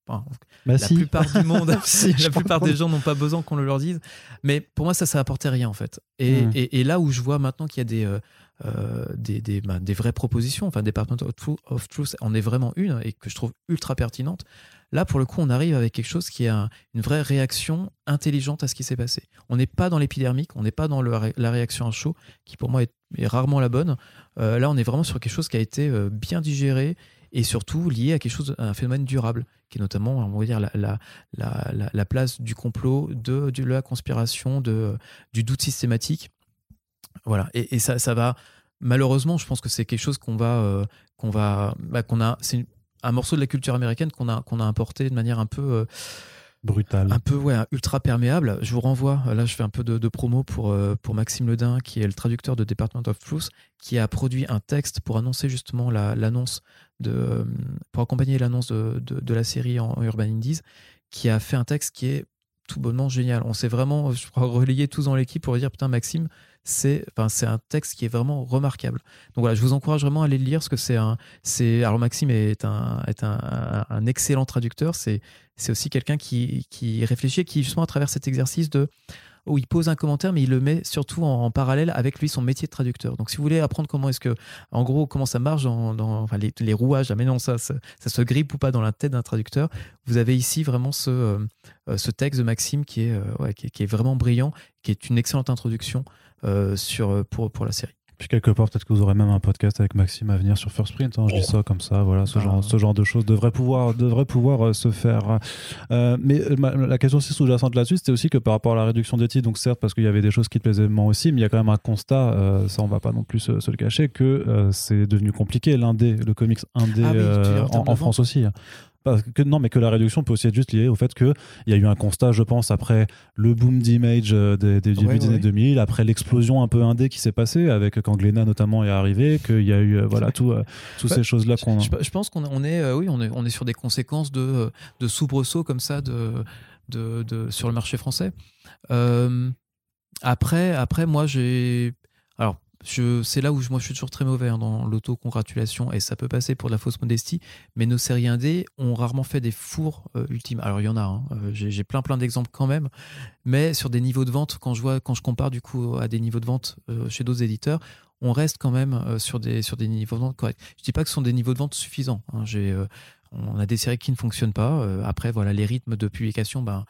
Bah la plupart du monde, la plupart des gens n'ont pas besoin qu'on le leur dise. Mais pour moi, ça, ça apportait rien en fait. Et, hmm. et, là où je vois maintenant qu'il y a des, euh, des, des, bah, des, vraies propositions, enfin, Department of Truth, of Truth en est vraiment une et que je trouve ultra pertinente. Là, pour le coup, on arrive avec quelque chose qui est une vraie réaction intelligente à ce qui s'est passé. On n'est pas dans l'épidermique, on n'est pas dans la réaction à chaud, qui pour moi est, rarement la bonne. Euh, là, on est vraiment sur quelque chose qui a été euh, bien digéré et surtout lié à quelque chose, un phénomène durable, qui est notamment, on va dire, la, la, la, la place du complot, de, la conspiration, de, du doute systématique. Voilà, et, ça, ça va malheureusement, je pense que c'est quelque chose qu'on va, euh, qu'on va, bah, qu'on a. C'est un morceau de la culture américaine qu'on a, qu'on a importé de manière un peu. Euh, Brutale. Un peu, ouais, ultra perméable. Je vous renvoie, là, je fais un peu de, promo pour, euh, pour Maxime Ledin, qui est le traducteur de Department of Truth, qui a produit un texte pour annoncer justement l'annonce de, euh, pour accompagner l'annonce de, de, la série en, Urban Indies, qui a fait un texte qui est tout bonnement génial. On s'est vraiment, je crois, relayé tous dans l'équipe pour dire, putain, Maxime, c'est un texte qui est vraiment remarquable. Donc voilà, je vous encourage vraiment à aller le lire parce que c'est c'est alors Maxime est un excellent traducteur, c'est aussi quelqu'un qui réfléchit qui justement à travers cet exercice de où il pose un commentaire, mais il le met surtout en, parallèle avec lui son métier de traducteur. Donc, si vous voulez apprendre comment est-ce que, en gros, comment ça marche dans, les, les, rouages, ah, mais non, ça, ça, se grippe ou pas dans la tête d'un traducteur, vous avez ici vraiment ce, euh, texte de Maxime qui est, euh, qui, est vraiment brillant, qui est une excellente introduction sur, euh, pour, pour la série. Puis quelque part, peut-être que vous aurez même un podcast avec Maxime à venir sur First Print. Hein, je dis ça comme ça, voilà, ce, genre, ce genre de choses devrait pouvoir, devrait pouvoir euh, se faire. mais la question aussi sous-jacente là-dessus, c'était aussi que par rapport à la réduction des titres, donc certes, parce qu'il y avait des choses qui te plaisaient moins aussi, mais il y a quand même un constat, ça on va pas non plus se, le cacher, que c'est devenu compliqué l'indé, le comics indé ah en, en France aussi que, non, mais que la réduction peut aussi être juste liée au fait qu'il y a eu un constat, je pense, après le boom d'image euh, des, des début des années 2000, après l'explosion un peu indé qui s'est passée, avec quand Glénat notamment est arrivé, qu'il y a eu euh, voilà, tout, euh, toutes ces choses-là qu'on. Je, pense qu'on on est, oui, on est, on est sur des conséquences de, de soubresauts comme ça de, de, de, sur le marché français. après, après, moi, j'ai. Alors, c'est là où je, moi je suis toujours très mauvais hein, dans l'auto-congratulation et ça peut passer pour de la fausse modestie, mais nos séries indées ont rarement fait des fours euh, ultimes. Alors il y en a, hein, euh, j'ai plein plein d'exemples quand même, mais sur des niveaux de vente, quand je vois, quand je compare du coup à des niveaux de vente euh, chez d'autres éditeurs, on reste quand même sur des sur des niveaux de vente corrects. Je dis pas que ce sont des niveaux de vente suffisants. Hein. on a des séries qui ne fonctionnent pas. après voilà les rythmes de publication, ben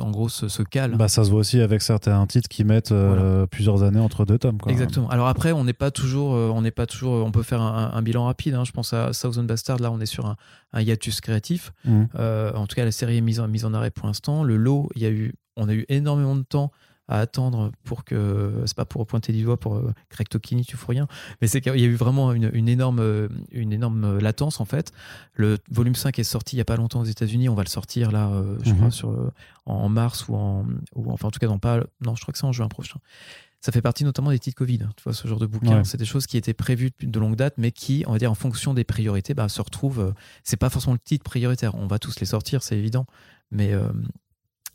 en gros, se, se cale. Bah, ça se voit aussi avec certains titres qui mettent euh, plusieurs années entre deux tomes. Quoi. Exactement. Alors après, on n'est pas toujours, euh, on n'est pas toujours, on peut faire un, un bilan rapide. hein. Je pense à Thousand Bastard. Là, on est sur un, un hiatus créatif. Mhm. Euh, en tout cas, la série est mise en, mise en arrêt pour l'instant. Le lot, il y a eu, on a eu énormément de temps à attendre pour que, c'est pas pour pointer du doigt pour euh, Greg Tokini, tu fous rien, mais c'est qu'il y a eu vraiment une, une énorme, euh, une énorme latence en fait. Le volume 5 est sorti il y a pas longtemps aux États-Unis. On va le sortir là, euh, je Mhm. crois, sur, euh, en mars ou en, ou enfin en tout cas dans pas, non, je crois que c'est en juin prochain. Ça fait partie notamment des titres Covid, tu vois, ce genre de bouquins. Ouais. C'est des choses qui étaient prévues de longue date, mais qui, on va dire, en fonction des priorités, bah, se retrouvent. euh, c'est pas forcément le titre prioritaire. On va tous les sortir, c'est évident, mais euh,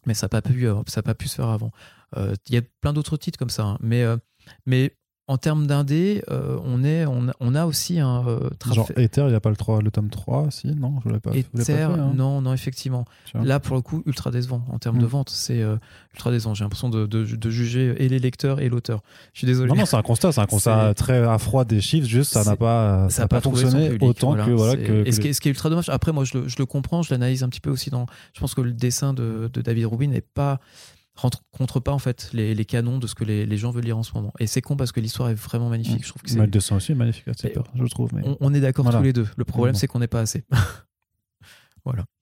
mais ça n'a pas pu, euh, pas pu se faire avant. Euh, Il y a plein d'autres titres comme ça, hein. mais euh, mais en termes d'indé, euh, on est, on a, on a aussi un euh, Genre. Ether, il n'y a pas le, 3, le tome 3, si Non, je ne l'ai pas, l'ai pas Ether, fait, hein. non, non, effectivement. Là, pour le coup, ultra décevant en termes de Mm. vente. C'est euh, ultra décevant. J'ai l'impression de, de, de juger et les lecteurs et l'auteur. Je suis désolé. Non, non, c'est un constat, c'est un constat très à froid des chiffres, juste ça n'a pas, ça ça pas, fonctionné public, autant voilà. que. Voilà, C'est- que, et ce qui, est, ce qui est ultra dommage, après, moi, je le, je le comprends, je l'analyse un petit peu aussi dans. Je pense que le dessin de, de David Rubin n'est pas rentre contre pas en fait les, les canons de ce que les, les gens veulent lire en ce moment. Et c'est con parce que l'histoire est vraiment magnifique. Je trouve que c'est Mais le dessin aussi est magnifique, c'est Et peur, je trouve. Mais... on, on est d'accord Voilà. tous les deux. Le problème, c'est qu'on n'est pas assez.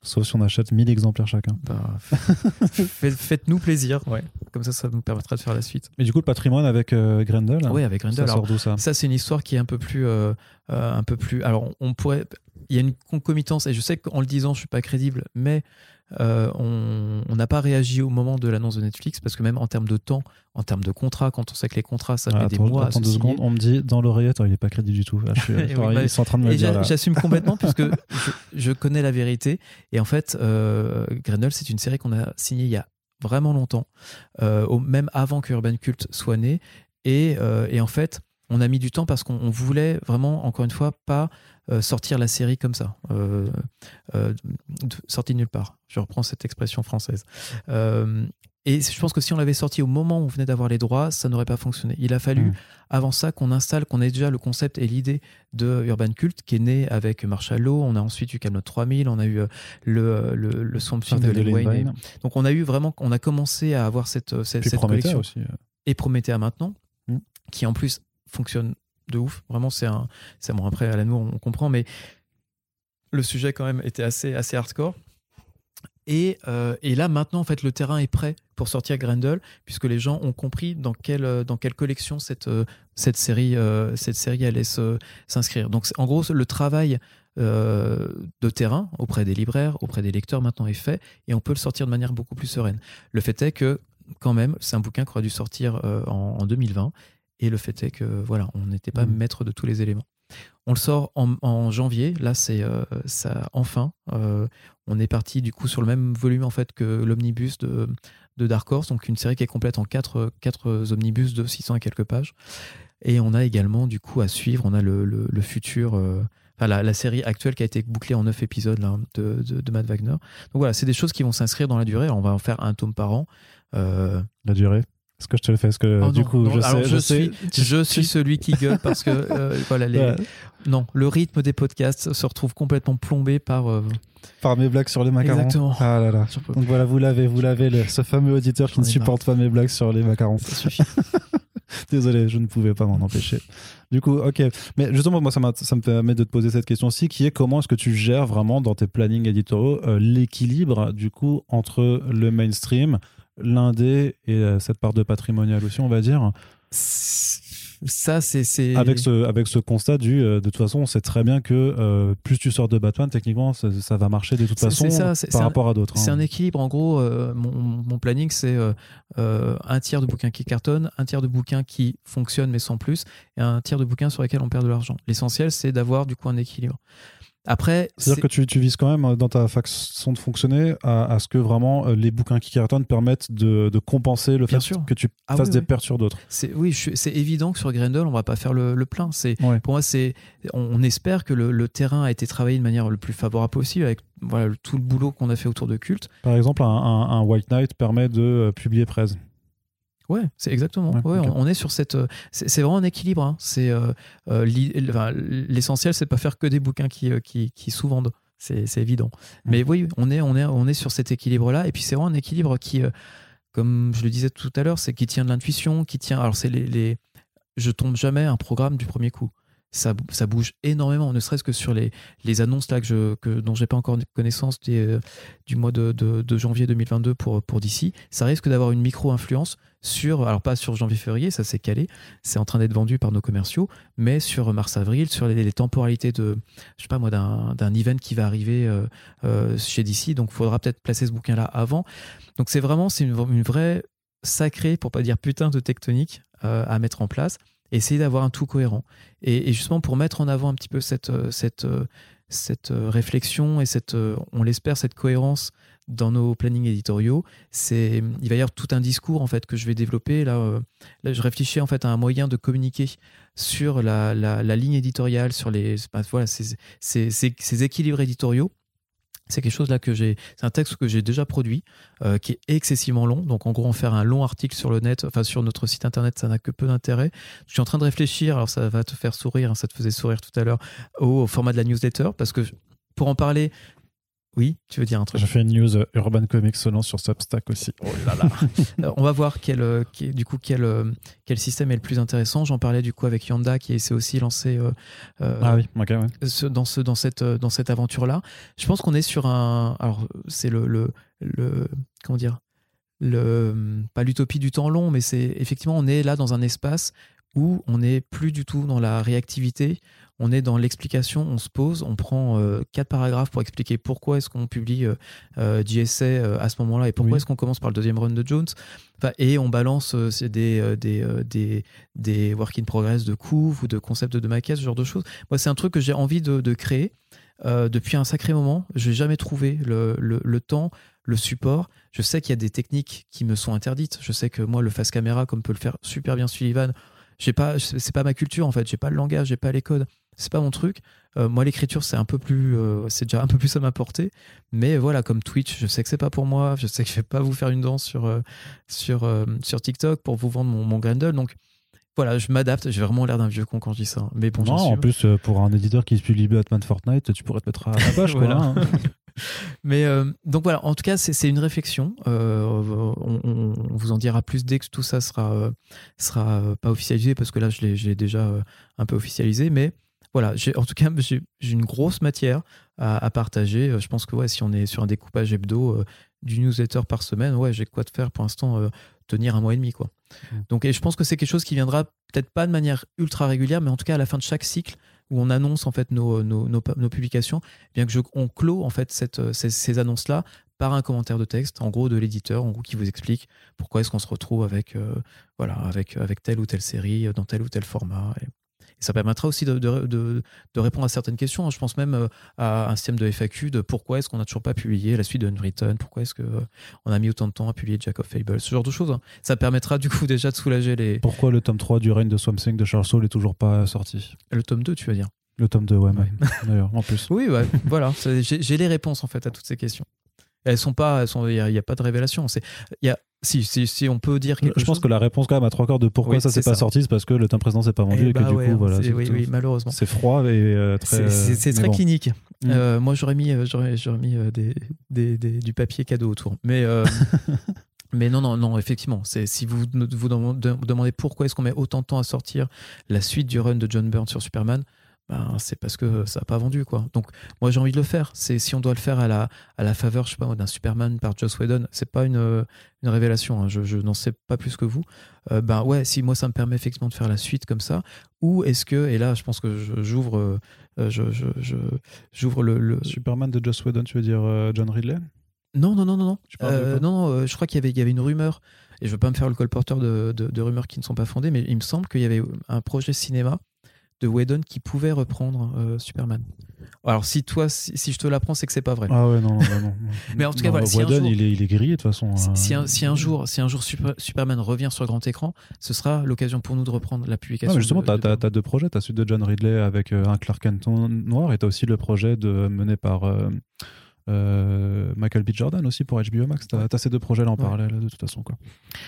Sauf si on achète 1000 exemplaires chacun. Bah, faites- Faites-nous plaisir. Ouais. Comme ça, ça nous permettra de faire la suite. Mais du coup, le patrimoine avec euh, Grendel, Oui, avec Grendel. ça Alors, sort d'où ça? Ça, c'est une histoire qui est un peu plus, euh, euh, un peu plus. Alors, on pourrait. Il y a une concomitance, et je sais qu'en le disant, je suis pas crédible, mais euh, on n'a pas réagi au moment de l'annonce de Netflix parce que même en termes de temps, en termes de contrat, quand on sait que les contrats, ça Ah, met des mois attends deux secondes, on me dit dans l'oreillette, oh, il est pas crédible du tout. Là, je suis- Oui, alors, bah, ils sont en train de me Et dire j'assume complètement puisque je, je connais la vérité. Et en fait, euh, Grendel, c'est une série qu'on a signée il y a vraiment longtemps, euh, au- même avant que Urban Cult soit né. Et, euh, et en fait, on a mis du temps parce qu'on on voulait vraiment, encore une fois, pas sortir la série comme ça, euh, euh, de- sortie de nulle part. Je reprends cette expression française. Euh, et je pense que si on l'avait sorti au moment où on venait d'avoir les droits, ça n'aurait pas fonctionné. Il a fallu, Mm. avant ça, qu'on installe, qu'on ait déjà le concept et l'idée de Urban Cult, qui est né avec Marshall Law. On a ensuite eu Camelot 3000, on a eu euh, le, le, le Swamp de Len Wayne. Donc on a eu vraiment, on a commencé à avoir cette, euh, cette, collection aussi. euh. et Promethea maintenant, Mm. qui en plus fonctionne de ouf. Vraiment, c'est un. C'est bon, après, à l'amour, on comprend, mais le sujet, quand même, était assez, assez hardcore. Et, euh, et là, maintenant, en fait, le terrain est prêt pour sortir Grendel, puisque les gens ont compris dans quelle, euh, dans quelle collection cette, euh, cette, série, cette série allait s'inscrire. Donc, en gros, le travail de terrain auprès des libraires, auprès des lecteurs, maintenant est fait, et on peut le sortir de manière beaucoup plus sereine. Le fait est que, quand même, c'est un bouquin qui aurait dû sortir en, en 2020, et le fait est que, voilà, on n'était pas Mhm. maître de tous les éléments. On le sort en, en janvier. Là, c'est euh, ça. Enfin, euh, on est parti du coup sur le même volume en fait que l'omnibus de, de Dark Horse, donc une série qui est complète en quatre, quatre omnibus de 600 et quelques pages. Et on a également du coup à suivre. On a le, le- le futur. euh, Enfin, la, la série actuelle qui a été bouclée en neuf épisodes là, de, de, de Matt Wagner. Donc voilà, c'est des choses qui vont s'inscrire dans la durée. Alors, on va en faire un tome par an. Euh, La durée? Est-ce que je te le fais Est-ce que oh du non, coup, non, je sais, je, je sais. suis, je suis celui qui gueule parce que euh, voilà, les, Ouais. non, le rythme des podcasts se retrouve complètement plombé par. euh, Par mes blagues sur les macarons. Exactement. Ah là là. Donc voilà, vous l'avez, vous l'avez, le- ce fameux auditeur qui ne supporte pas mes blagues sur les macarons. Ça suffit. Désolé, je ne pouvais pas m'en empêcher. Du coup, ok. Mais justement, moi, ça, ça me permet de te poser cette question aussi, qui est comment est-ce que tu gères vraiment dans tes plannings éditoriaux euh, l'équilibre, du coup, entre le mainstream, l'indé et euh, cette part de patrimonial aussi, on va dire, Ça, c'est. avec ce, avec ce constat du, euh, de toute façon, on sait très bien que euh, plus tu sors de Batman, techniquement, ça, ça va marcher de toute façon ça, par c'est un- rapport à d'autres. C'est hein. un équilibre. En gros, euh, mon, mon planning, c'est un tiers de bouquins qui cartonnent, un tiers de bouquins qui fonctionnent mais sans plus, et un tiers de bouquins sur lesquels on perd de l'argent. L'essentiel, c'est d'avoir du coup un équilibre. Après, C'est-à-dire c'est- que tu, tu vises quand même euh, dans ta façon de fonctionner à, à ce que vraiment euh, les bouquins qui cartonnent permettent de, de compenser le Bien fait sûr. que tu Ah fasses oui, des oui. pertes sur d'autres. c'est oui, c'est évident que sur Grendel, on va pas faire le, le plein. C'est Ouais. pour moi, c'est on, on espère que le, le terrain a été travaillé de manière le plus favorable possible avec voilà tout le boulot qu'on a fait autour de culte. Par exemple, un, un- un White Knight permet de euh, publier Prez. Ouais, c'est exactement. Ouais, Ouais, ok. on, on est sur cette. euh, C'est vraiment un équilibre. hein. C'est euh, euh, l'essentiel, c'est de pas faire que des bouquins qui qui, qui sous-vendent. c'est évident. Mais oui, on est, on, est, on est sur cet équilibre-là. Et puis c'est vraiment un équilibre qui, comme je le disais tout à l'heure, c'est qui tient de l'intuition, qui tient. Alors c'est les, les, Je tombe jamais un programme du premier coup ça, bouge énormément, ne serait-ce que sur les, annonces là que je, que, dont j'ai pas encore connaissance euh, du mois de, janvier 2022 pour, pour DC. Ça risque d'avoir une micro-influence sur, alors pas sur janvier-février, ça s'est calé, c'est en train d'être vendu par nos commerciaux, mais sur mars-avril, sur les, temporalités de, je sais pas moi, d'un event qui va arriver euh, euh, chez DC. Donc il faudra peut-être placer ce bouquin-là avant. Donc c'est vraiment, une, vraie sacrée, pour pas dire putain de tectonique à mettre en place essayer d'avoir un tout cohérent. Et, justement, pour mettre en avant un petit peu cette, euh, cette, euh, cette euh, réflexion et cette, on l'espère, cette cohérence dans nos plannings éditoriaux, c'est il va y avoir tout un discours en fait que je vais développer là. là je réfléchis en fait à un moyen de communiquer sur la, la, ligne éditoriale, sur les voilà ces, ces, ces équilibres éditoriaux c'est quelque chose là que j'ai, c'est un texte que j'ai déjà produit, euh, qui est excessivement long. Donc en gros, en faire un long article sur le net, enfin sur notre site internet, ça n'a que peu d'intérêt. Je suis en train de réfléchir, alors ça va te faire sourire, hein, ça te faisait sourire tout à l'heure, au, format de la newsletter, parce que pour en parler, oui, tu veux dire un truc J'ai fait une news euh, Urban Comics selon sur Substack aussi. Oh là là euh, On va voir quel, euh, du coup, quel, quel système est le plus intéressant. J'en parlais du coup avec Yanda qui s'est aussi lancé ah oui, dans, ce, dans cette, dans cette aventure-là. Je pense qu'on est sur un. Alors, c'est le, le, le. Comment dire le, Pas l'utopie du temps long, mais c'est effectivement, on est là dans un espace où on n'est plus du tout dans la réactivité, on est dans l'explication, on se pose, on prend euh, quatre paragraphes pour expliquer pourquoi est-ce qu'on publie euh, euh JSA euh, à ce moment-là et pourquoi est-ce qu'on commence par le deuxième run de Jones. et on balance des, des, des, des, work in progress de couve ou de concepts de maquette, ce genre de choses. Moi, c'est un truc que j'ai envie de, créer depuis un sacré moment. Je n'ai jamais trouvé le, le, temps, le support. Je sais qu'il y a des techniques qui me sont interdites. Je sais que moi, le face caméra, comme peut le faire super bien Sullivan, j'ai pas, c'est pas ma culture en fait. J'ai pas le langage, j'ai pas les codes c'est pas mon truc. Euh, moi, l'écriture, c'est un peu plus, euh, c'est déjà un peu plus à ma portée. Mais voilà, comme Twitch, je sais que c'est pas pour moi. Je sais que je vais pas vous faire une danse sur euh, sur sur TikTok pour vous vendre mon, mon Grendel. Donc voilà, je m'adapte. J'ai vraiment l'air d'un vieux con quand je dis ça. Mais bon, non, en plus, pour un éditeur qui publie Batman Fortnite, tu pourrais te mettre à la page, voilà. Hein. Mais donc voilà, en tout cas, c'est une réflexion. on, on, vous en dira plus dès que tout ça sera, sera pas officialisé, parce que là, je l'ai déjà un peu officialisé. Mais voilà, en tout cas, j'ai une grosse matière à, partager. Euh, je pense que ouais, si on est sur un découpage hebdo euh, du newsletter par semaine, ouais, j'ai quoi de faire pour l'instant euh, tenir un mois et demi. Quoi. Mmh. Donc, et je pense que c'est quelque chose qui viendra peut-être pas de manière ultra régulière, mais en tout cas à la fin de chaque cycle où on annonce en fait nos, nos, nos, publications, eh bien que je, on clôt en fait cette, ces, annonces-là par un commentaire de texte, en gros de l'éditeur, en gros qui vous explique pourquoi est-ce qu'on se retrouve avec, voilà, avec, avec telle ou telle série dans tel ou tel format. Et ça permettra aussi de, de, de, répondre à certaines questions. Je pense même euh, à un système de FAQ de pourquoi est-ce qu'on n'a toujours pas publié la suite de Unwritten, pourquoi est-ce qu'on euh, a mis autant de temps à publier Jack of Fable, ce genre de choses. Hein. Ça permettra du coup déjà de soulager les. Pourquoi le tome 3 du règne de Swamp Thing de Charles Soule est toujours pas sorti? Le tome 2, tu vas dire? Le tome 2, ouais, d'ailleurs, en plus. Oui, ouais, voilà. J'ai les réponses en fait à toutes ces questions. Elles sont pas, il n'y a, pas de révélation. Il y a si, si, si, on peut dire quelque Je pense que la réponse, quand même, à trois quarts de pourquoi ça s'est pas sorti, c'est parce que le temps présent s'est pas vendu eh et, que bah du coup, voilà. Oui, oui, malheureusement. C'est froid et euh, très. C'est très clinique. Mm. Euh, moi, j'aurais mis, euh, j'aurais, mis des, des, des, du papier cadeau autour. Mais. Mais non, non, non, effectivement, c'est si vous vous demandez pourquoi est-ce qu'on met autant de temps à sortir la suite du run de John Byrne sur Superman, ben, c'est parce que ça n'a pas vendu quoi. Donc moi j'ai envie de le faire. C'est si on doit le faire à la, à la faveur, je sais pas, d'un Superman par Joss Whedon, c'est pas une, une révélation. Hein. Je, je n'en sais pas plus que vous. Euh, ben ouais, si moi ça me permet effectivement de faire la suite comme ça, ou est-ce que et là je pense que j'ouvre, euh, je, j'ouvre le, le, Superman de Joss Whedon, tu veux dire euh, John Ridley? Non non non non non. non je crois qu'il y avait il y avait une rumeur. Et je veux pas me faire le colporteur de, de, de rumeurs qui ne sont pas fondées, mais il me semble qu'il y avait un projet cinéma de Whedon qui pouvait reprendre euh, Superman. Alors si toi, si, je te l'apprends, c'est que c'est pas vrai. Ah ouais, non, non, non. Mais en tout cas, voilà. Si Whedon, il, est, il est grillé de toute façon. Si, hein. un, jour, si un jour Superman revient sur le grand écran, ce sera l'occasion pour nous de reprendre la publication. Non, justement, tu as, deux projets. Tu as celui de John Ridley avec euh, un Clark Kent noir et tu as aussi le projet de, mené par. Euh, euh, Michael B. Jordan aussi pour HBO Max. T'as as ces deux projets là en Ouais. parallèle de toute façon. Quoi.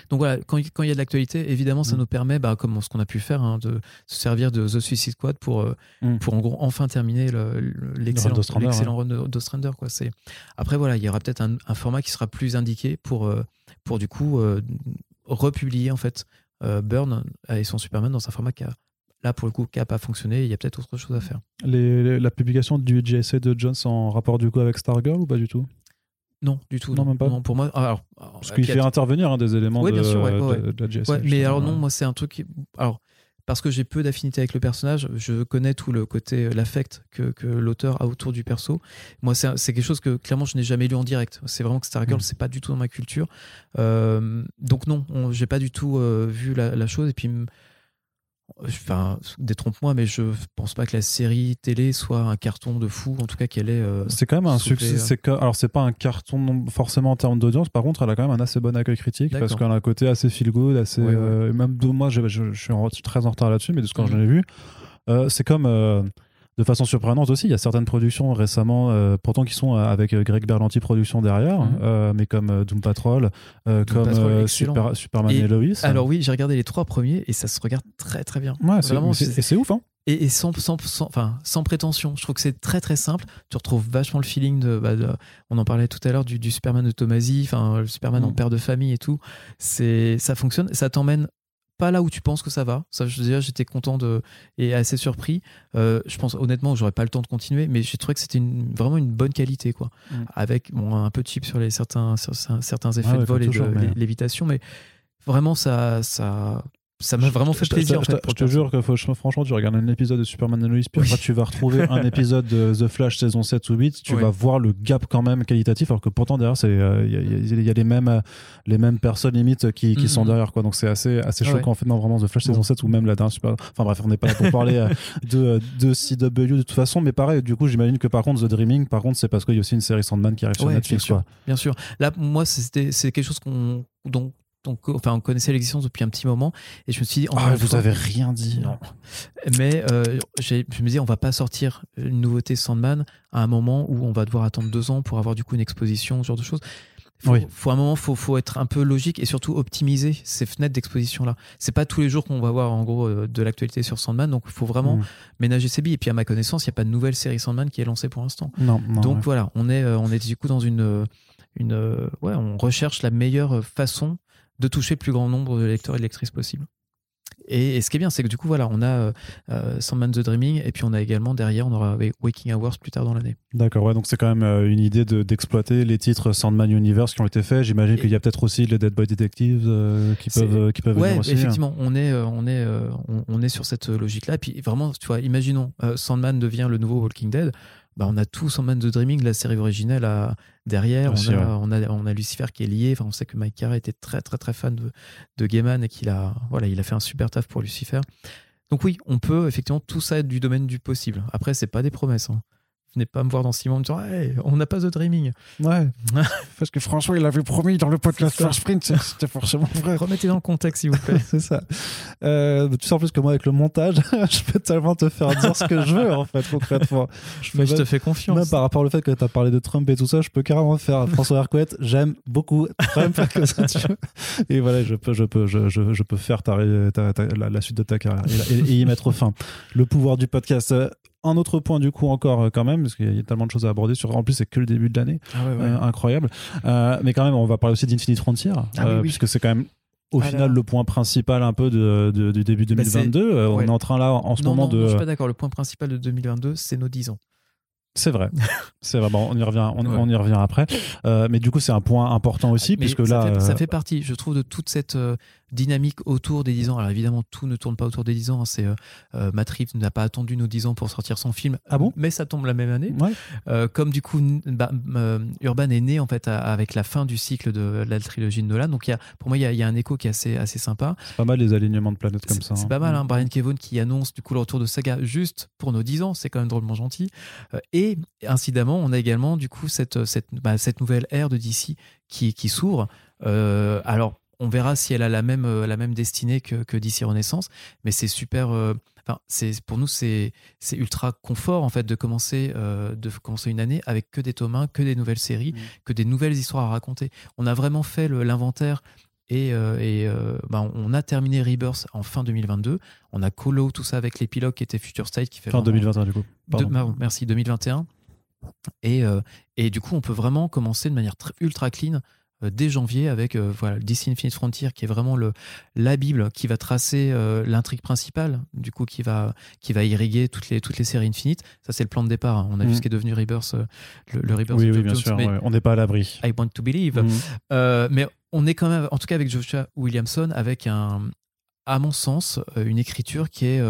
Donc voilà, quand il quand il y a de l'actualité, évidemment, ça Mm. nous permet, bah, comme ce qu'on a pu faire, hein, de se servir de The Suicide Squad pour, euh, Mm. pour en gros enfin terminer le- le- l'excellent l'excellent run de- d'Ostrander. Après, voilà, il y aura peut-être un, un format qui sera plus indiqué pour, euh, pour du coup euh, republier en fait euh, Burn et son Superman dans un format qui a, là pour le coup, n'a pas fonctionné. Il y a peut-être autre chose à faire. Les- les- la publication du JSA de Jones en rapport du coup avec Stargirl ou pas du tout? Non, du tout. Non, même pas. pour moi, alors, alors, Parce qu'il fait intervenir hein, des éléments Ouais, de, bien sûr, ouais, ouais, de- de la JSA. Mais alors non, moi c'est un truc. qui- Alors parce que j'ai peu d'affinité avec le personnage, je connais tout le côté, euh, l'affect que, que l'auteur a autour du perso. Moi, c'est quelque chose que clairement je n'ai jamais lu en direct. C'est vraiment que Stargirl, Mm. c'est pas du tout dans ma culture. Euh, donc non, on- j'ai pas du tout euh, vu la, la chose. Et puis, enfin, détrompe-moi, mais je pense pas que la série télé soit un carton de fou. En tout cas, qu'elle est. euh, C'est quand même un succès. euh. c'est alors, c'est pas un carton forcément en termes d'audience. Par contre, elle a quand même un assez bon accueil critique parce qu'elle a un côté assez feel good, assez. Ouais, ouais. euh, même de moi, je, je- je suis en- très en retard là-dessus, mais de ce que Mhm. j'en ai vu, euh, c'est comme. De façon surprenante aussi, il y a certaines productions récemment, euh, pourtant qui sont euh, avec euh, Greg Berlanti Production derrière, Mhm. euh, mais comme Doom Patrol, euh, Doom comme Patrol, excellent. Super- Superman et, Et Lois. Alors oui, j'ai regardé les trois premiers et ça se regarde très très bien. ouais, vraiment, c'est- c'est- et c'est ouf, hein et, et sans, sans, sans- enfin, sans prétention. Je trouve que c'est très très simple. Tu retrouves vachement le feeling de, bah, de- on en parlait tout à l'heure du, du Superman de Tomasi, enfin le Superman en Mm. père de famille et tout. C'est, ça fonctionne, ça t'emmène pas là où tu penses que ça va. Ça, je déjà, j'étais content de et assez surpris. Euh, je pense honnêtement, j'aurais pas le temps de continuer, mais j'ai trouvé que c'était une- vraiment une bonne qualité, quoi. Mm. Avec bon, un peu cheap sur les certains, sur certains effets ouais, de vol et de mais- lévitation, mais vraiment ça, ça, ça m'a vraiment fait plaisir. je te- fait, pour je te le jure que franchement, tu regardes un épisode de Superman and Lois, puis après tu vas retrouver un épisode de The Flash saison 7 ou 8, tu Oui. vas voir le gap quand même qualitatif, alors que pourtant derrière, c'est, euh, il y, a- il y a- il y a les mêmes, les mêmes personnes limite qui, qui Mhm. sont derrière, quoi. Donc c'est assez, assez Ah choquant en fait, non, vraiment The Flash Bon. saison 7 ou même la dernière Super. Enfin bref, on n'est pas là pour parler euh, de, de CW de toute façon, mais pareil, du coup, j'imagine que par contre, The Dreaming, par contre, c'est parce qu'il y a aussi une série Sandman qui arrive sur Ouais, Netflix, bien sûr. Bien sûr. Là, moi, c'était, c'est quelque chose qu'on, dont, dont- enfin, on connaissait l'existence depuis un petit moment. Et je me suis dit, Ah, vous fois- avez rien dit. Non. Mais euh, j'ai- je me disais, on va pas sortir une nouveauté Sandman à un moment où on va devoir attendre deux ans pour avoir du coup une exposition, ce genre de choses. Faut, Oui. faut un moment, faut, faut être un peu logique et surtout optimiser ces fenêtres d'exposition là. C'est pas tous les jours qu'on va voir en gros euh, de l'actualité sur Sandman, donc il faut vraiment Mm. ménager ses billes. Et puis à ma connaissance, il n'y a pas de nouvelle série Sandman qui est lancée pour l'instant. Non, non. Donc ouais. voilà, on est, euh, on est du coup dans une, une, ouais, on recherche la meilleure façon de toucher le plus grand nombre de lecteurs et de lectrices possible. Et, et ce qui est bien, c'est que du coup, voilà, on a euh, euh, Sandman the Dreaming, et puis on a également derrière, on aura Waking Hours plus tard dans l'année. D'accord, ouais, donc c'est quand même euh, une idée de- d'exploiter les titres Sandman Universe qui ont été faits. J'imagine qu'il y a peut-être aussi les Dead Boy Detectives euh, qui peuvent, qui peuvent Ouais, venir aussi. effectivement, on est, on est, on, on est sur cette logique-là. Et puis vraiment, tu vois, imaginons, euh, Sandman devient le nouveau Walking Dead. Bah, on a tout Sandman the Dreaming, la série originelle à- derrière. Aussi, on, a, ouais. on, a, on a Lucifer qui est lié. Enfin, on sait que Mike Carey était très, très, très fan de, de Gaiman et qu'il a, voilà, il a fait un super taf pour Lucifer. Donc oui, on peut effectivement tout ça être du domaine du possible. Après, c'est pas des promesses. Hein. Venez pas me voir dans six mois en me disant Hey, on n'a pas The Dreaming. Ouais, parce que François, il avait promis dans le podcast. First Sprint, c'était forcément vrai. Remettez dans le contexte, s'il vous plaît. c'est ça. Euh, tu sais en plus que moi avec le montage, je peux tellement te faire dire ce que je veux en fait concrètement. Je Mais je te même- fais confiance. Même par rapport au fait que tu as parlé de Trump et tout ça, je peux carrément faire François Hercouet, j'aime beaucoup Trump, comme ça, tu. Et voilà, je peux, je peux, je, je, je peux faire ta, ta- ta- la, la suite de ta carrière et, et- et y mettre fin. Le pouvoir du podcast. Euh, Un autre point du coup encore euh, quand même, parce qu'il y a tellement de choses à aborder. Sur, en plus, c'est que le début de l'année, Ah ouais, ouais. Euh, incroyable. Euh, mais quand même, on va parler aussi d'Infinite Frontier, Ah oui, euh, oui. puisque c'est quand même au Ah final le point principal un peu de, de- du début Bah, c'est- 2022. Euh, On ouais. est en train là en ce non, moment non, de. non, je suis pas d'accord. Le point principal de 2022, c'est nos 10 ans. C'est vrai, c'est vrai. Bon, on y revient, on, Ouais. on y revient après. Euh, mais du coup, c'est un point important aussi, Mais puisque ça là, fait, ça euh, fait partie, je trouve, de toute cette euh, dynamique autour des 10 ans. Alors évidemment, tout ne tourne pas autour des 10 ans. hein. C'est euh, euh, Matt Reeves n'a pas attendu nos 10 ans pour sortir son film. Ah bon? Mais ça tombe la même année. ouais, Euh, comme du coup, bah, euh, Urban est né en fait à- avec la fin du cycle de la trilogie de Nolan. Donc y a, pour moi, il y, a, il y a un écho qui est assez, assez sympa. c'est pas mal les alignements de planètes comme C'est ça. c'est hein. pas mal, hein. Brian Kevon qui annonce du coup le retour de Saga juste pour nos 10 ans, c'est quand même drôlement gentil. Et incidemment, on a également du coup cette, cette, bah, cette nouvelle ère de DC qui, qui s'ouvre. Euh, alors, on verra si elle a la même, la même destinée que, que DC Renaissance, mais c'est super. Enfin, c'est pour nous c'est ultra confort en fait de commencer de commencer une année avec que des tomes que des nouvelles séries, mmh. que des nouvelles histoires à raconter. On a vraiment fait l'inventaire et, et bah, on a terminé Rebirth en fin 2022. On a colo tout ça avec l'épilogue qui était Future State qui fait fin 2021 du coup. merci 2021. Et, et du coup, on peut vraiment commencer de manière ultra clean euh, dès janvier avec euh, voilà, DC Infinite Frontier qui est vraiment le, la Bible qui va tracer euh, l'intrigue principale, du coup qui va, qui va irriguer toutes les, toutes les séries infinites. Ça, c'est le plan de départ. Hein. On a vu mm. ce qui est devenu Rebirth, le, Rebirth. Oui, oui bien sûr. On n'est pas à l'abri. I want to believe. Mm. mais on est quand même, en tout cas avec Joshua Williamson, avec un, à mon sens, une écriture qui est,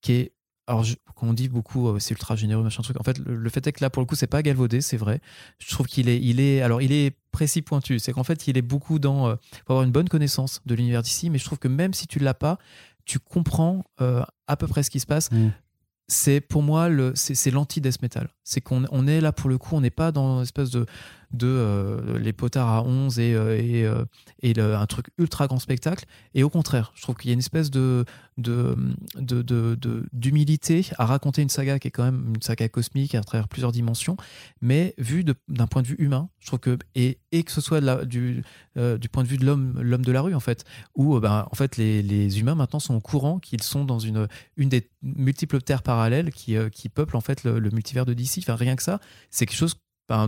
qui est alors, quand on dit beaucoup, euh, c'est ultra généreux, machin truc. En fait, le, fait est que là, pour le coup, c'est pas galvaudé, c'est vrai. Je trouve qu'il est, il est, alors, il est précis pointu. C'est qu'en fait, il est beaucoup dans, euh, faut avoir une bonne connaissance de l'univers d'ici, mais je trouve que même si tu l'as pas, tu comprends euh, à peu près ce qui se passe. Mm. C'est pour moi le, c'est l'anti-death metal. C'est qu'on on est là pour le coup, on n'est pas dans une espèce de de euh, les potards à 11 et, euh, et, euh, un truc ultra grand spectacle. Et au contraire, je trouve qu'il y a une espèce de d'humilité de, de, à raconter une saga qui est quand même une saga cosmique à travers plusieurs dimensions, mais vu d'un point de vue humain, je trouve que et, et que ce soit de du, du point de vue de l'homme l'homme de la rue en fait, où ben, en fait les, les humains maintenant sont au courant qu'ils sont dans une une des multiples terres parallèles qui, qui peuplent en fait le, le multivers de DC. Enfin rien que ça, c'est quelque chose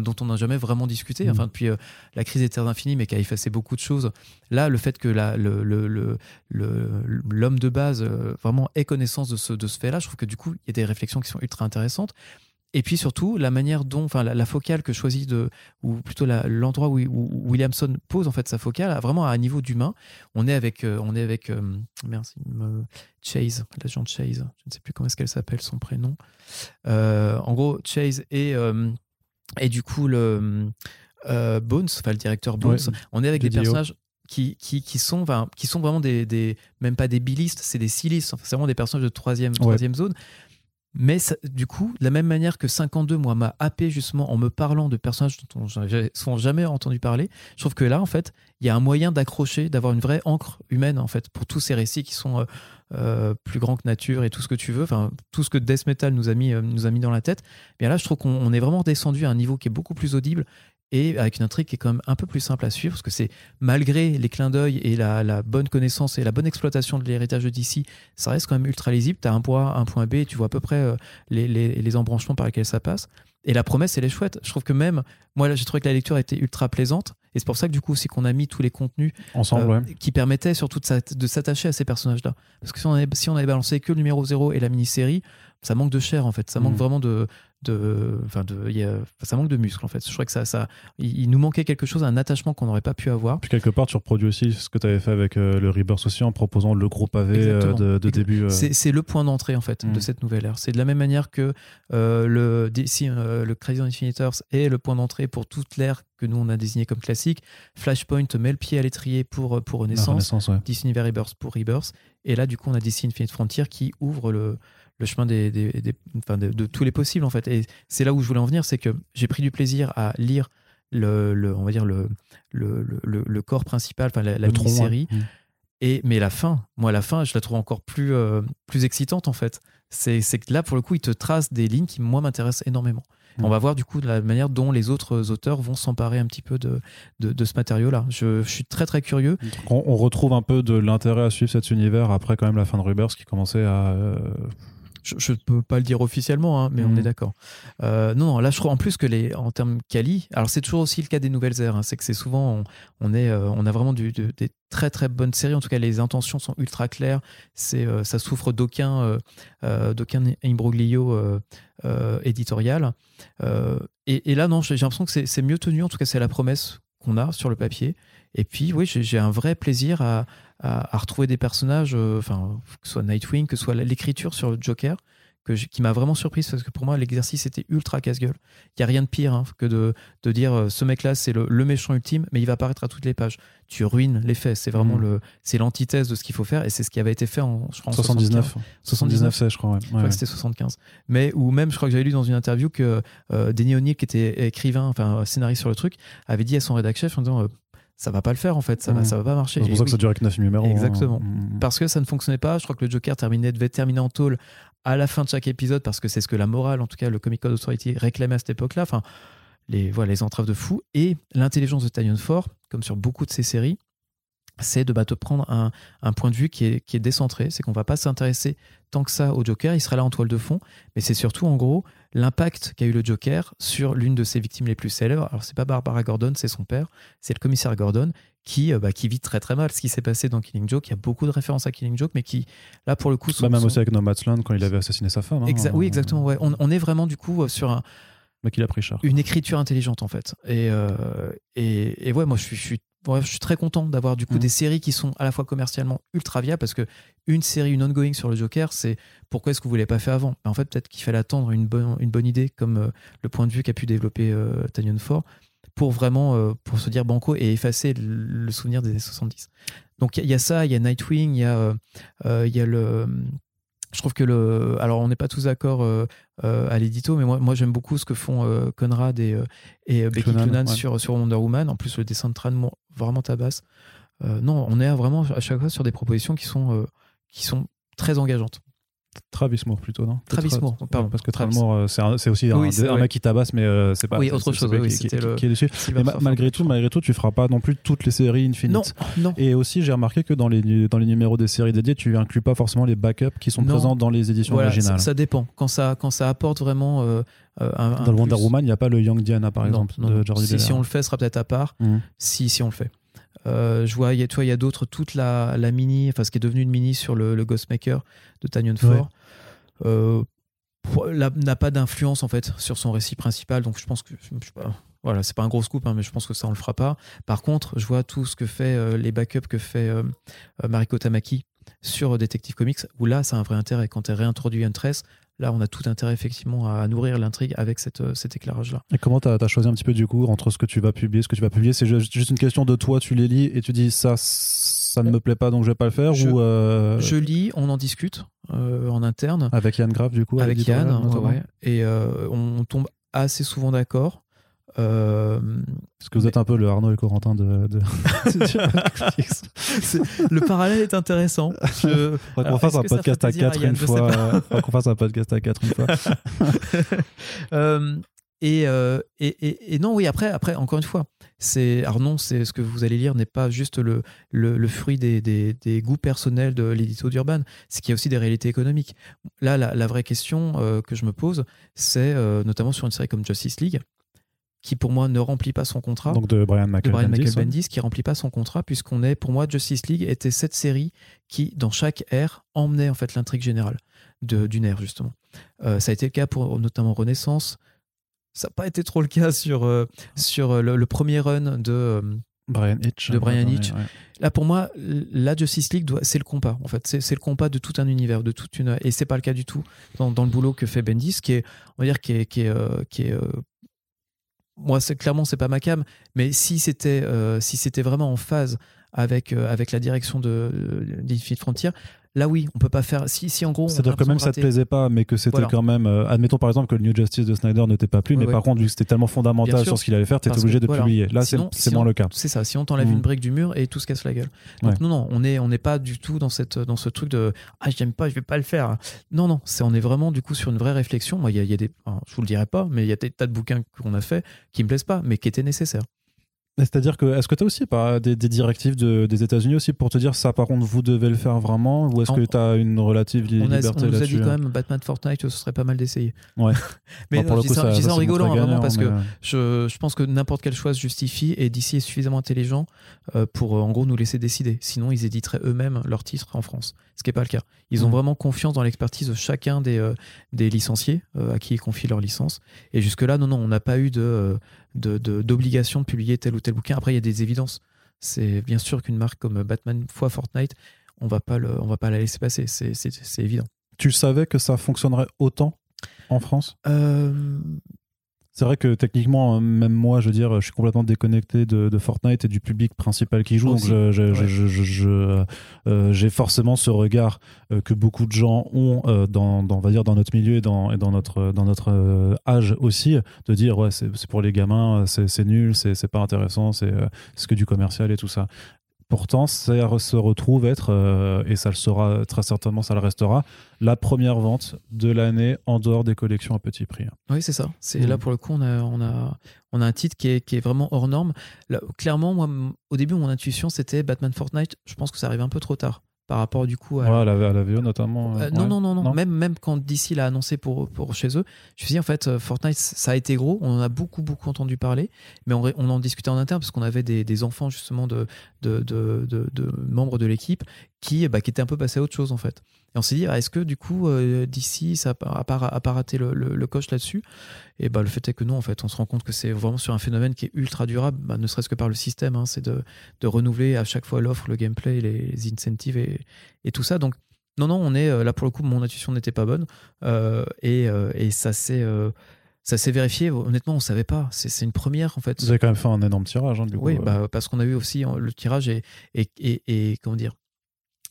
dont on n'a jamais vraiment discuté, enfin, mm. depuis euh, la crise des terres infinies, mais qui a effacé beaucoup de choses. Là, le fait que l'homme le, de base euh, vraiment ait connaissance de ce, de ce fait-là, je trouve que du coup, il y a des réflexions qui sont ultra intéressantes. Et puis surtout, la manière dont, enfin, la, focale que choisit de, ou plutôt l'endroit où, Williamson pose en fait sa focale, vraiment à un niveau d'humain. On est avec, euh, on est avec, merci, Chase, l'agent Chase. Je ne sais plus comment est-ce qu'elle s'appelle son prénom. en gros, Chase et et du coup, le euh, Bones, enfin le directeur Bones, on est avec des personnages qui, qui, qui, sont, qui sont vraiment des, des, même pas des bilistes, c'est des silistes, c'est vraiment des personnages de troisième, troisième zone. Mais du coup, de la même manière que 52, moi, m'a happé justement en me parlant de personnages dont on n'avait jamais entendu parler, je trouve que là, en fait, il y a un moyen d'accrocher, d'avoir une vraie encre humaine, en fait, pour tous ces récits qui sont euh, euh, plus grands que nature et tout ce que tu veux, enfin, tout ce que Death Metal nous a mis, euh, nous a mis dans la tête. Bien là, je trouve qu'on est vraiment descendu à un niveau qui est beaucoup plus audible et avec une intrigue qui est quand même un peu plus simple à suivre, parce que c'est malgré les clins d'œil et la, bonne connaissance et la bonne exploitation de l'héritage de DC, ça reste quand même ultra lisible. Tu as un point A, un point B, et tu vois à peu près euh, les, les, embranchements par lesquels ça passe. Et la promesse, elle est chouette. Je trouve que même, moi, là, j'ai trouvé que la lecture était ultra plaisante. Et c'est pour ça que du coup aussi qu'on a mis tous les contenus ensemble, euh, qui permettaient surtout de s'attacher à ces personnages-là. Parce que si on, avait, si on avait balancé que le numéro 0 et la mini-série, ça manque de chair en fait. Ça manque mm. vraiment de, de, enfin de, ça manque de muscles en fait. Je crois que ça, ça, il, nous manquait quelque chose, un attachement qu'on n'aurait pas pu avoir. Puis quelque part, tu reproduis aussi ce que tu avais fait avec euh, le Rebirth aussi en proposant le gros pavé euh, de, début. Euh. C'est le point d'entrée en fait de mm. cette nouvelle ère. C'est de la même manière que le DC, le Crazy Infinite est le point d'entrée pour toute l'ère que nous on a désigné comme classique. Flashpoint met le pied à l'étrier pour pour Renaissance, Renaissance DC Universe Rebirth pour Rebirth, et là du coup on a DC Infinite Frontier qui ouvre le le chemin des, de, tous les possibles en fait. Et c'est là où je voulais en venir, c'est que j'ai pris du plaisir à lire le, on va dire le, le, le, corps principal, enfin la, mini-série. Mm. Et mais la fin, moi la fin, je la trouve encore plus euh, plus excitante en fait. C'est que là pour le coup, il te trace des lignes qui moi m'intéressent énormément. Mm. On va voir du coup de la manière dont les autres auteurs vont s'emparer un petit peu de, de, ce matériau-là. Je, suis très très curieux. On, retrouve un peu de l'intérêt à suivre cet univers après quand même la fin de Rubers qui commençait à euh, je ne peux pas le dire officiellement, hein, mais on est mhm. d'accord. Euh, non, non, là, je crois en plus que les, en termes quali, alors c'est toujours aussi le cas des nouvelles aires, hein, c'est que c'est souvent, on, est, euh, on a vraiment du, des très très bonnes séries, en tout cas les intentions sont ultra claires, c'est, euh, ça souffre d'aucun, d'aucun imbroglio éditorial. Et, et, là, non, j'ai l'impression que c'est mieux tenu, en tout cas c'est la promesse qu'on a sur le papier. Et puis, oui, j'ai un vrai plaisir à, à, retrouver des personnages, euh, que ce soit Nightwing, que ce soit l'écriture sur le Joker, que qui m'a vraiment surprise parce que pour moi, l'exercice était ultra casse-gueule. Il n'y a rien de pire hein, que de, de, dire euh, ce mec-là, c'est le, le, méchant ultime, mais il va apparaître à toutes les pages. Tu ruines les faits. C'est vraiment mm. le, c'est l'antithèse de ce qu'il faut faire et c'est ce qui avait été fait en, je 79. 79, c'est, je crois, ouais. Je crois que c'était 75. Mais, ou même, je crois que j'avais lu dans une interview que euh, Denis O'Neill, qui était écrivain, enfin, scénariste sur le truc, avait dit à son rédacteur chef en disant, ça va pas le faire en fait, ça, va, Mhm. ça va pas marcher. C'est pour Et ça que ça dure avec 9 numéros. Exactement. hein. Mm. parce que ça ne fonctionnait pas. Je crois que le Joker terminait, devait terminer en tôle à la fin de chaque épisode parce que c'est ce que la morale, en tout cas le Comic Code Authority, réclamait à cette époque-là. Enfin, les, voilà, les entraves de fou. Et l'intelligence de Tynion 4, comme sur beaucoup de ces séries, c'est de bah, te prendre un, point de vue qui est, décentré. C'est qu'on va pas s'intéresser tant que ça au Joker. Il sera là en toile de fond. Mais c'est surtout, en gros, l'impact qu'a eu le Joker sur l'une de ses victimes les plus célèbres. Alors, c'est pas Barbara Gordon, c'est son père. C'est le commissaire Gordon qui, euh, bah, qui vit très très mal ce qui s'est passé dans Killing Joke. Il y a beaucoup de références à Killing Joke, mais qui, là, pour le coup, sont, Bah, même sont- aussi avec Nomadland quand il avait assassiné sa femme. hein. Exa- oui, exactement. Ouais. On, on est vraiment, du coup, euh, sur un, Mais qu'il a pris cher. une écriture intelligente en fait. Et, euh, et, et ouais, moi je suis, je suis, ouais, je suis très content d'avoir du coup Mhm. des séries qui sont à la fois commercialement ultra viables parce que une série, une ongoing sur le Joker, c'est pourquoi est-ce que vous l'avez pas fait avant? Ben, En fait, peut-être qu'il fallait attendre une bonne, une bonne idée comme euh, le point de vue qu'a pu développer euh, Tanyon Ford pour vraiment euh, pour se dire banco et effacer le, souvenir des années 70. Donc il y, a- il y a ça, il y a Nightwing, il y a, euh, euh, il y a le je trouve que le. Alors, on n'est pas tous d'accord euh, euh, à l'édito, mais moi, moi j'aime beaucoup ce que font euh, Conrad et, et Becky ouais. sur, sur Wonder Woman. En plus, le dessin de Tran, vraiment tabasse. Non, on est à vraiment à chaque fois sur des propositions qui sont, qui sont très engageantes. Travis Moore plutôt, non Travis Tra- Moore, pardon. Parce que Travis. Moore, euh, c'est aussi un, Oui, mec qui tabasse, mais euh, c'est pas. Oui, autre chose, oui, qui- qui, c'était qui- le- qui est dessus. Mais ma- malgré tout, malgré tout, tu feras pas non plus toutes les séries infinites. Non, non. Et aussi, j'ai remarqué que dans les, dans les numéros des séries dédiées, tu inclus pas forcément les backups qui sont Non. présents dans les éditions Voilà, originales. ça dépend. Quand ça, quand ça apporte vraiment euh, euh, un, dans le Wonder plus- Woman, il n'y a pas le Young Diana, par Non, exemple, non, de. Jordi si, si on le fait, ce sera peut-être à part. Mhm. si, si on le fait. Euh, je vois, il y a, tu vois, il y a d'autres, toute la, la mini, enfin ce qui est devenu une mini sur le, le Ghostmaker de Tanyon Ford, euh, pour- la- n'a pas d'influence en fait sur son récit principal. Donc je pense que, je sais pas, voilà, c'est pas un gros scoop, hein, mais je pense que ça on le fera pas. Par contre, je vois tout ce que fait euh, les backups que fait euh, euh, Mariko Tamaki sur Detective Comics, où là, ça a un vrai intérêt. Quand elle réintroduit Huntress, là, on a tout intérêt effectivement à, nourrir l'intrigue avec cette, euh, cet éclairage-là. Et comment tu as, choisi un petit peu du coup entre ce que tu vas publier, ce que tu vas publier? C'est ju- juste une question de toi, tu les lis et tu dis ça, ça ne me plaît pas donc je vais pas le faire Je- ou euh, Je lis, on en discute euh, en interne. avec Yann Graff du coup avec Yann, ouais, et euh, on tombe assez souvent d'accord. Euh, Parce que vous êtes un peu le Arnaud et Corentin de. le parallèle est intéressant. Je- qu'on fasse un podcast à plaisir à 4 Yann une fois. euh, faudra qu'on fasse un podcast à 4 une fois. Euh, et, euh, et, et, et non, oui, après, après encore une fois, c'est alors non, c'est ce que vous allez lire n'est pas juste le, le, le fruit des, des, des goûts personnels de l'édito d'Urban, c'est qu'il y a aussi des réalités économiques. Là, la, la vraie question euh, que je me pose, c'est euh, notamment sur une série comme Justice League, qui pour moi ne remplit pas son contrat. Donc de Brian de Michael Brian Bendis, Michael. Bendis qui remplit pas son contrat puisqu'on est pour moi Justice League était cette série qui dans chaque ère emmenait en fait l'intrigue générale de- d'une ère justement Euh, ça a été le cas pour notamment Renaissance ça n'a pas été trop le cas sur euh, sur euh, le, le premier run de euh, Brian Hitch. de Brian Hitch. ouais. là pour moi la Justice League c'est le compas en fait c'est c'est le compas de tout un univers de toute une et c'est pas le cas du tout dans, dans le boulot que fait Bendis qui est on va dire qui est qui est, euh, qui est euh, moi clairement c'est pas ma cam mais si c'était euh, si c'était vraiment en phase avec euh, avec la direction de euh, d'Infinite Frontier là oui on peut pas faire si si en gros C'est-à-dire que même ça te plaisait pas, mais que c'était Voilà. quand même. euh, admettons par exemple que le New Justice de Snyder ne pas plu, Ouais, mais ouais. par contre, vu que c'était tellement fondamental sûr. sur ce qu'il allait faire, t'étais obligé de voilà. publier. Là, c'est sinon- moins le cas. C'est ça. Si on t'enlève Mm. une brique du mur et tout se casse la gueule. Donc Ouais. non, non, on est, on n'est pas du tout dans cette, dans ce truc de ah j'aime pas, je vais pas le faire. Non, non, c'est on est vraiment du coup sur une vraie réflexion. Moi, il y a, il y a des, je vous le dirai pas, mais il y a des tas de bouquins qu'on a fait qui me plaisent pas, mais qui étaient nécessaires. C'est-à-dire que, est-ce que tu as aussi pas, des, des directives de- des États-Unis aussi pour te dire ça, par contre, vous devez le faire vraiment Ou est-ce que tu as une relative li- On, a, liberté on nous a là-dessus dit quand même Batman Fortnite, ce serait pas mal d'essayer. Ouais. mais Enfin, non, je dis ça, en rigolant, hein, vraiment, parce que mais, euh, je, je pense que n'importe quel choix se justifie et DC est suffisamment intelligent euh, pour euh, en gros nous laisser décider. Sinon, ils éditeraient eux-mêmes leurs titres en France, ce qui n'est pas le cas. Ils ont Mm. vraiment confiance dans l'expertise de chacun des, des licenciés à qui ils confient leur licence. Et jusque-là, non, non, on n'a pas eu de, euh, de, de- d'obligation de publier tel ou tel bouquin. Après, il y a des évidences. C'est bien sûr qu'une marque comme Batman fois Fortnite, on va pas le, on va pas la laisser passer. C'est évident. Tu savais que ça fonctionnerait autant en France? Euh, C'est vrai que techniquement, même moi, je veux dire, je suis complètement déconnecté de, de Fortnite et du public principal qui joue. Aussi. Donc, je- je- je- euh, j'ai forcément ce regard euh, que beaucoup de gens ont euh, dans, dans, on va dire, dans notre milieu et dans, et dans notre, dans notre euh, âge aussi, de dire, ouais, c'est pour les gamins, euh, c'est nul, c'est pas intéressant, c'est euh, c'est que du commercial et tout ça. Pourtant, ça se retrouve être, euh, et ça le sera très certainement, ça le restera, la première vente de l'année en dehors des collections à petit prix. Oui, c'est ça. C'est Mhm. là pour le coup, on a, on a, on a un titre qui est, qui est vraiment hors norme. Là, clairement, moi, au début, mon intuition, c'était Batman Fortnite. Je pense que ça arrive un peu trop tard par rapport du coup à. Ouais, la, à la VO notamment. Euh, euh, non, ouais. non, non, non, Non Même, même quand DC l'a annoncé pour, pour chez eux, je me suis dit, en fait, euh, Fortnite, ça a été gros. On en a beaucoup, beaucoup entendu parler. Mais on, on en discutait en interne parce qu'on avait des, des enfants, justement, de, de, de, de- de membres de l'équipe qui, bah, qui étaient un peu passés à autre chose, en fait. Et on s'est dit, ah, est-ce que du coup, euh, DC, ça a pas, a pas- raté le, le- le coche là-dessus Et bah, le fait est que non, en fait, on se rend compte que c'est vraiment sur un phénomène qui est ultra durable, bah, ne serait-ce que par le système. hein, c'est de, de renouveler à chaque fois l'offre, le gameplay, les incentives et, et tout ça. Donc, non, non, on est euh, là pour le coup, mon intuition n'était pas bonne euh, et, euh, et ça s'est euh, ça s'est vérifié. Honnêtement, on savait pas. C'est c'est une première en fait. Vous avez quand même fait un énorme tirage, hein, du coup. Oui, bah, parce qu'on a eu aussi hein, le tirage et, et, et, et comment dire.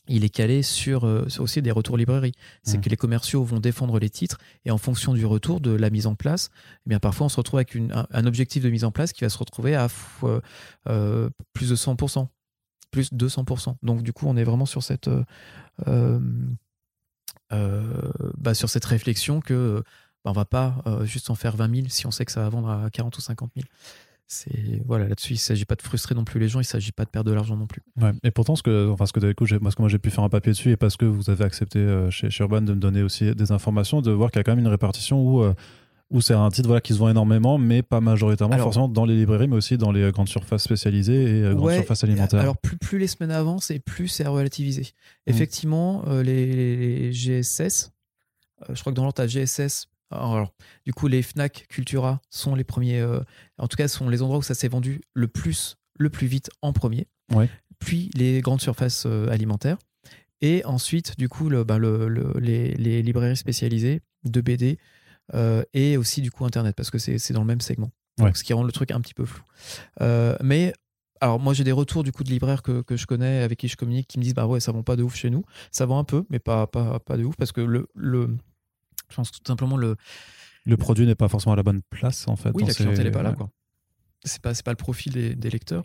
Il est calé sur, euh, aussi des retours librairies. C'est Mhm. que les commerciaux vont défendre les titres et en fonction du retour de la mise en place, eh bien parfois on se retrouve avec une- un, un objectif de mise en place qui va se retrouver à fois, euh, plus de 100%, plus de 200%. Donc du coup, on est vraiment sur cette, euh, euh, euh, bah, sur cette réflexion que bah, on va pas euh, juste en faire 20 000 si on sait que ça va vendre à 40 ou 50 000. C'est voilà là-dessus, il s'agit pas de frustrer non plus les gens, il s'agit pas de perdre de l'argent non plus. Ouais. Et pourtant, ce que, enfin, ce que, du coup, j'ai- parce que moi j'ai pu faire un papier dessus et parce que vous avez accepté euh, chez, chez Urban de me donner aussi des informations, de voir qu'il y a quand même une répartition où, euh, où c'est un titre voilà, qui se vend énormément, mais pas majoritairement Alors- forcément dans les librairies, mais aussi dans les grandes surfaces spécialisées et euh, grandes Ouais, surfaces alimentaires. Alors plus, plus les semaines avancent et plus c'est relativisé. Mm. Effectivement, euh, les, les GSS, euh, je crois que dans l'ordre, t'as GSS. Alors, du coup, les Fnac, Cultura sont les premiers, euh, en tout cas, sont les endroits où ça s'est vendu le plus, le plus vite en premier. Ouais. Puis les grandes surfaces euh, alimentaires. Et ensuite, du coup, le, bah, le- le- les, les librairies spécialisées de BD euh, et aussi, du coup, Internet, parce que c'est c'est dans le même segment. Ouais. Donc, ce qui rend le truc un petit peu flou. Mais alors moi j'ai des retours du coup de libraires que, que je connais avec qui je communique qui me disent bah ouais ça vend pas de ouf chez nous ça vend un peu mais pas pas, pas de ouf parce que le, le je pense tout simplement le Le produit n'est pas forcément à la bonne place, en fait. oui la clientèle est pas là ouais. quoi c'est pas pas le profil des, des lecteurs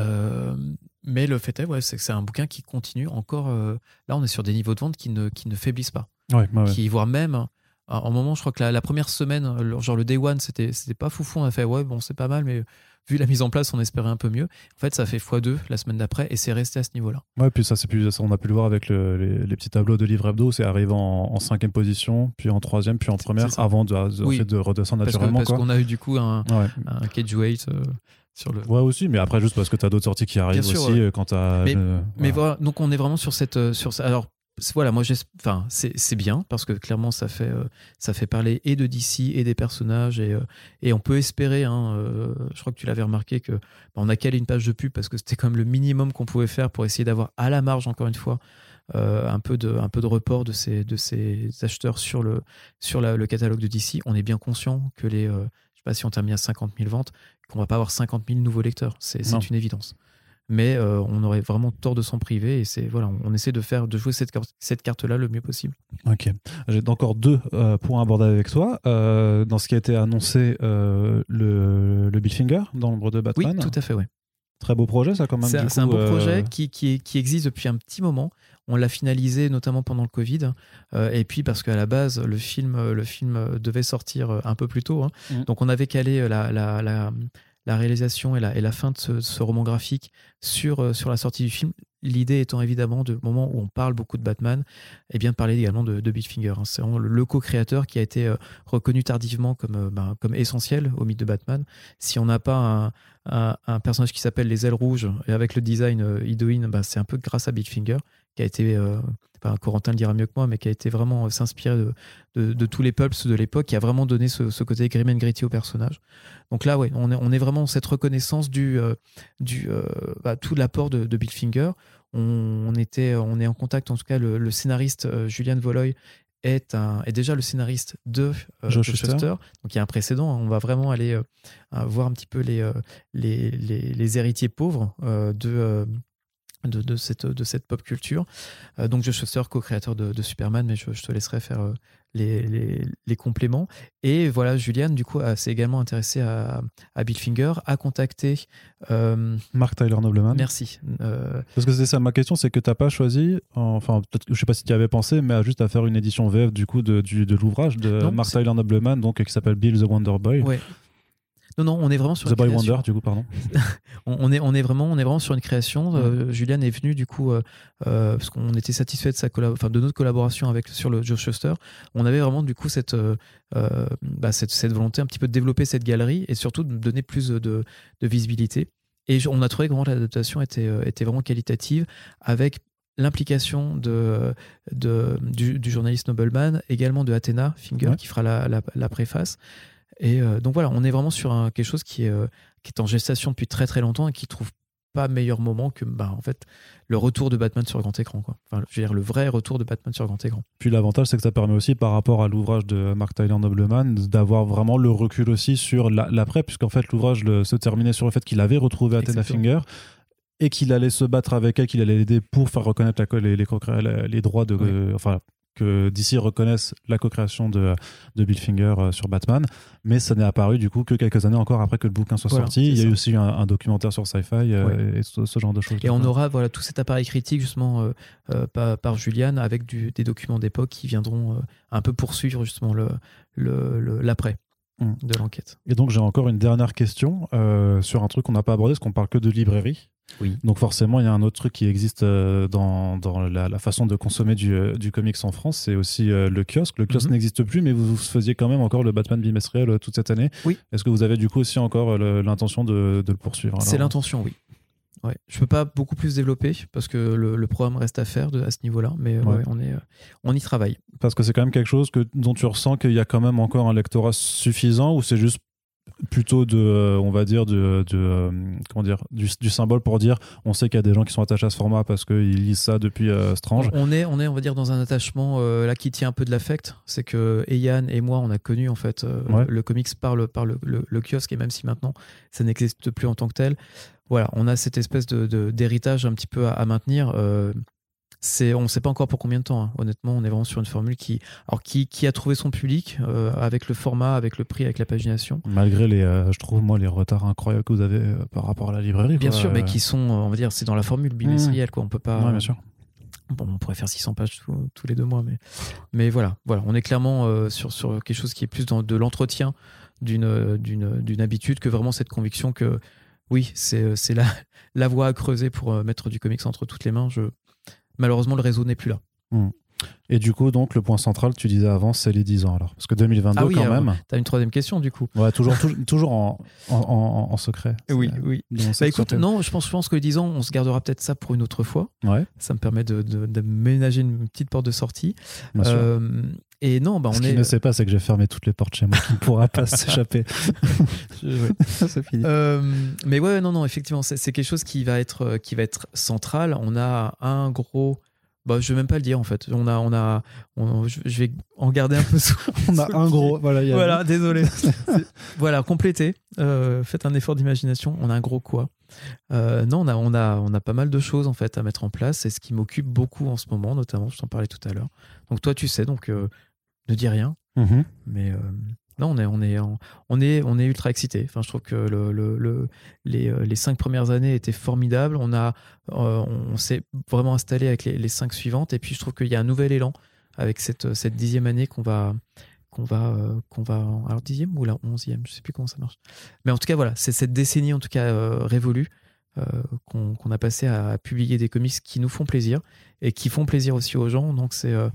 Euh, mais le fait est ouais, c'est que c'est un bouquin qui continue encore euh, là on est sur des niveaux de vente qui ne qui ne faiblissent pas Ouais, ouais. qui voire même en en moment je crois que la, la première semaine genre le day one c'était c'était pas foufou on a fait ouais bon c'est pas mal mais vu la mise en place on espérait un peu mieux en fait ça fait x2 la semaine d'après et c'est resté à ce niveau là Ouais, puis ça, c'est plus, on a pu le voir avec le- les, les petits tableaux de livre hebdo. C'est arrivé en, en cinquième position, puis en troisième, puis en première, avant de, de, Oui. ensuite de redescendre naturellement. parce qu'on a eu du coup un, Ouais. un cage weight euh, sur le Ouais aussi, mais après juste parce que tu as d'autres sorties qui arrivent sûr, aussi ouais. euh, quand. Mais- le- Mais voilà. donc on est vraiment sur cette. euh, Sur, alors, voilà, moi, enfin, c'est bien parce que clairement, ça fait, euh, ça fait parler et de DC et des personnages et, euh, et on peut espérer. hein, euh, je crois que tu l'avais remarqué que bah, on a calé une page de pub parce que c'était quand même le minimum qu'on pouvait faire pour essayer d'avoir à la marge, encore une fois, un peu de, un peu de report de ces, de ces acheteurs sur le, sur la- le catalogue de DC. On est bien conscient que les, je sais pas si on termine à 50 000 ventes, qu'on va pas avoir 50 000 nouveaux lecteurs. C'est une évidence mais euh, on aurait vraiment tort de s'en priver et c'est voilà on essaie de faire de jouer cette carte cette carte là le mieux possible Ok. J'ai encore deux euh, points à aborder avec toi. Euh, dans ce qui a été annoncé, euh, le, le Bill Finger dans l'ombre de oui Batman. tout à fait ouais Très beau projet, ça, quand même. c'est un beau projet qui, qui, existe depuis un petit moment on l'a finalisé notamment pendant le Covid euh, et puis parce qu'à la base le film le film devait sortir un peu plus tôt hein. Mhm. donc on avait calé la, la, la, la réalisation et la, fin de ce, roman graphique sur, euh, sur la sortie du film l'idée étant évidemment de moment où on parle beaucoup de Batman et bien de parler également de, de hein. c'est le, co-créateur qui a été euh, reconnu tardivement comme, euh, ben, comme essentiel au mythe de Batman si on n'a pas un, personnage qui s'appelle les ailes rouges et avec le design euh, Idoine, bah, c'est un peu grâce à Bill Finger qui a été, Corentin le dira mieux que moi, mais qui a été vraiment euh, s'inspirer de, de, de tous les pulps de l'époque, qui a vraiment donné ce, ce côté grim and gritty au personnage. Donc là, ouais, on est, on est vraiment cette reconnaissance du, euh, du euh, bah, tout l'apport de, de Bill Finger. On, on était, on est en contact, en tout cas, le, le scénariste Julian Voloy est, un, est déjà le scénariste de euh, Joe. Donc il y a un précédent. hein. On va vraiment aller euh, voir un petit peu les, les, les, les héritiers pauvres euh, de, de, de cette, de cette pop culture. Euh, donc Joe Shuster, co-créateur de, de Superman, mais je, je te laisserai faire euh, les, les, les compléments. Et voilà, Julianne, du coup, s'est également intéressée à, à Bill Finger, a contacté. euh, Mark Tyler Nobleman. merci. Parce que c'est ça ma question, c'est que t'as pas choisi, enfin je sais pas si tu y avais pensé, mais à juste à faire une édition VF du coup de, de l'ouvrage de Non, Mark Tyler Nobleman, donc qui s'appelle Bill the Wonder Boy. ouais. Non, non, on est vraiment sur The une Boy création. Wonder, du coup, pardon. On, on est, on, est vraiment, on est vraiment sur une création. Euh, Julian est venu du coup, euh, euh, parce qu'on était satisfait de, sa enfin, de notre collaboration avec, sur le Joe Shuster. On avait vraiment du coup cette, euh, bah, cette, cette volonté un petit peu de développer cette galerie et surtout de donner plus de, de visibilité. Et on a trouvé que l'adaptation était, était vraiment qualitative avec l'implication de, de, du, du journaliste Nobleman, également de Athena Finger Ouais. qui fera la, la, la préface. Et euh, donc voilà, on est vraiment sur un- quelque chose qui est, euh, qui est en gestation depuis très très longtemps et qui trouve pas meilleur moment que bah, en fait le retour de Batman sur grand écran quoi. Enfin, je veux dire le vrai retour de Batman sur grand écran. Puis l'avantage, c'est que ça permet aussi, par rapport à l'ouvrage de Mark Tyler Nobleman, d'avoir vraiment le recul aussi sur la- l'après, puisqu'en fait, l'ouvrage se terminait sur le fait qu'il avait retrouvé Athena. Finger et qu'il allait se battre avec elle, qu'il allait l'aider pour faire reconnaître la les, les, co-cré- les- les droits de. Oui. euh, enfin, que d'ici reconnaissent la co-création de, de Bill Finger euh, sur Batman, mais ça n'est apparu du coup que quelques années encore après que le bouquin soit Voilà, sorti. Il y a eu aussi un, un documentaire sur Sci-Fi euh, et ce, ce genre de choses. Et on aura voilà tout cet appareil critique justement euh, euh, par, par Julian avec du- des documents d'époque qui viendront euh, un peu poursuivre justement le le- le- Mm. de l'enquête. Et donc j'ai encore une dernière question euh, sur un truc qu'on n'a pas abordé, parce qu'on parle que de librairie. Oui. Donc forcément, il y a un autre truc qui existe euh, dans, dans la, la façon de consommer du, euh, du comics en France, c'est aussi le kiosque. Le kiosque Mhm. n'existe plus, mais vous, vous faisiez quand même encore le Batman bimestriel toute cette année. Oui. Est-ce que vous avez du coup aussi encore l'intention de, de le poursuivre C'est l'intention, oui. Ouais. Je peux pas beaucoup plus développer parce que le, le programme reste à faire de, à ce niveau-là, mais euh, Ouais. ouais, on, est, euh, on y travaille. Parce que c'est quand même quelque chose que, dont tu ressens qu'il y a quand même encore un lectorat suffisant ou c'est juste plutôt de, euh, on va dire, de, de, comment dire, du, du symbole pour dire on sait qu'il y a des gens qui sont attachés à ce format parce qu'ils lisent ça depuis euh, Strange. On est, on est, on va dire, dans un attachement euh, là qui tient un peu de l'affect. C'est que Eyan et moi, on a connu en fait euh, Ouais. le comics par le, par le, le- le kiosque et même si maintenant ça n'existe plus en tant que tel, voilà, on a cette espèce de d'héritage un petit peu à, à maintenir. euh, c'est, on ne sait pas encore pour combien de temps. hein. Honnêtement, on est vraiment sur une formule qui, alors qui, qui a trouvé son public euh, avec le format, avec le prix, avec la pagination. Malgré les, euh, je trouve moi, les retards incroyables que vous avez par rapport à la librairie. Bien quoi. sûr, mais qui sont, on va dire, c'est dans la formule bimestrielle, quoi. On peut pas. ouais, bien sûr. Bon, on pourrait faire 600 pages tous- tous les deux mois, mais, mais voilà, voilà, on est clairement euh, sur, sur quelque chose qui est plus dans de l'entretien d'une, d'une, d'une habitude que vraiment cette conviction que oui, c'est, c'est la, la voie à creuser pour euh, mettre du comics entre toutes les mains. Je... Malheureusement, le réseau n'est plus là. Et du coup, donc, le point central, tu disais avant, c'est les 10 ans alors. Parce que 2022, Ah oui, quand alors, même. T'as une troisième question du coup Ouais, toujours, toujours, en, en, en- en secret. Oui, oui. Bah écoute, non, je pense, je pense que les 10 ans, on se gardera peut-être ça pour une autre fois. Ouais, Ça me permet de, de, de ménager une petite porte de sortie. bien sûr. Euh, et non, bah, Ce on qu'il est. ne sait pas, c'est que j'ai fermé toutes les portes chez moi, qui ne pourra pas s'échapper. C'est fini. Euh, mais ouais, non, non, effectivement, c'est c'est quelque chose qui va être, euh, qui va être central. On a un gros. Bah, je vais même pas le dire en fait. On a, on a, on- je je vais en garder un peu sous. On a sous un gros. Voilà, il y a- Voilà, désolé. Voilà, complétez. Euh, faites un effort d'imagination. On a un gros quoi Euh, Non, on a, on a, on a pas mal de choses en fait à mettre en place. C'est ce qui m'occupe beaucoup en ce moment, notamment. Je t'en parlais tout à l'heure. Donc toi, tu sais, donc euh, ne dis rien. Mhm. Mais euh, non, on est, on est, on est, on est ultra excité. Enfin, je trouve que euh, les cinq premières années étaient formidables. On a, euh, on s'est vraiment installé avec les, cinq suivantes. Et puis, je trouve qu'il y a un nouvel élan avec cette, cette dixième année qu'on va, qu'on va, euh, qu'on va, alors dixième ou la onzième, je sais plus comment ça marche. Mais en tout cas, voilà, c'est cette décennie en tout cas euh, révolue. euh, qu'on a passé à publier des comics qui nous font plaisir et qui font plaisir aussi aux gens. Donc c'est euh,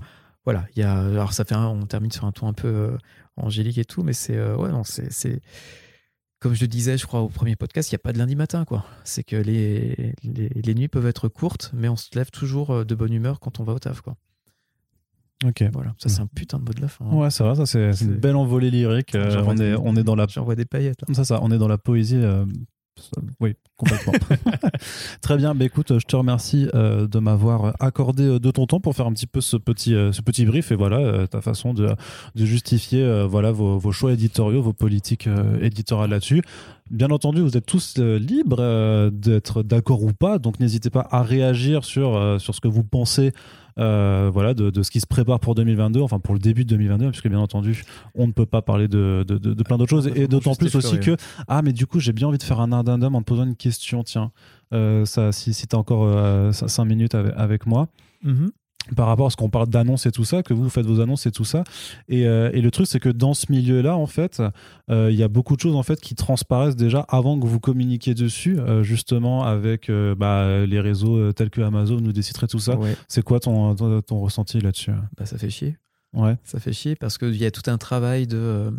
voilà, il y a alors ça fait un- on termine sur un ton un peu euh, angélique et tout, mais c'est euh, ouais non c'est c'est comme je le disais, je crois au premier podcast, il n'y a pas de lundi matin quoi. C'est que les, les les nuits peuvent être courtes, mais on se lève toujours euh, de bonne humeur quand on va au taf quoi. Ok. Voilà, ça c'est un putain de mot de la fin. hein. Ouais, c'est vrai, ça c'est c'est une belle envolée lyrique. Euh, on, est, des- on est dans la J'envoie des paillettes là. ça, ça, on est dans la poésie euh, Oui, complètement. Très bien. Bah, écoute, je te remercie euh, de m'avoir accordé euh, de ton temps pour faire un petit peu ce petit, euh, ce petit brief et voilà ta façon de, de justifier voilà vos, vos, choix éditoriaux, vos politiques éditoriales là-dessus. Bien entendu, vous êtes tous libres d'être d'accord ou pas, donc n'hésitez pas à réagir sur, sur ce que vous pensez euh, voilà, de, ce qui se prépare pour 2022, enfin pour le début de 2022, puisque bien entendu, on ne peut pas parler de, de, plein d'autres choses, et d'autant plus aussi que, ah, mais du coup, j'ai bien envie de faire un addendum en te posant une question, tiens, euh, ça, si, si tu as encore 5 euh, minutes avec, moi. Mm-hmm par rapport à ce qu'on parle d'annonces et tout ça, que vous faites vos annonces et tout ça. Et, euh, et le truc, c'est que dans ce milieu-là, en fait, euh, il y a beaucoup de choses en fait qui transparaissent déjà avant que vous communiquiez dessus, euh, justement avec bah, les réseaux tels que Amazon ou Déciderait tout ça. C'est quoi ton, ton, ressenti là-dessus? Bah, Ça fait chier. Ouais. Ça fait chier parce qu'il y a tout un travail de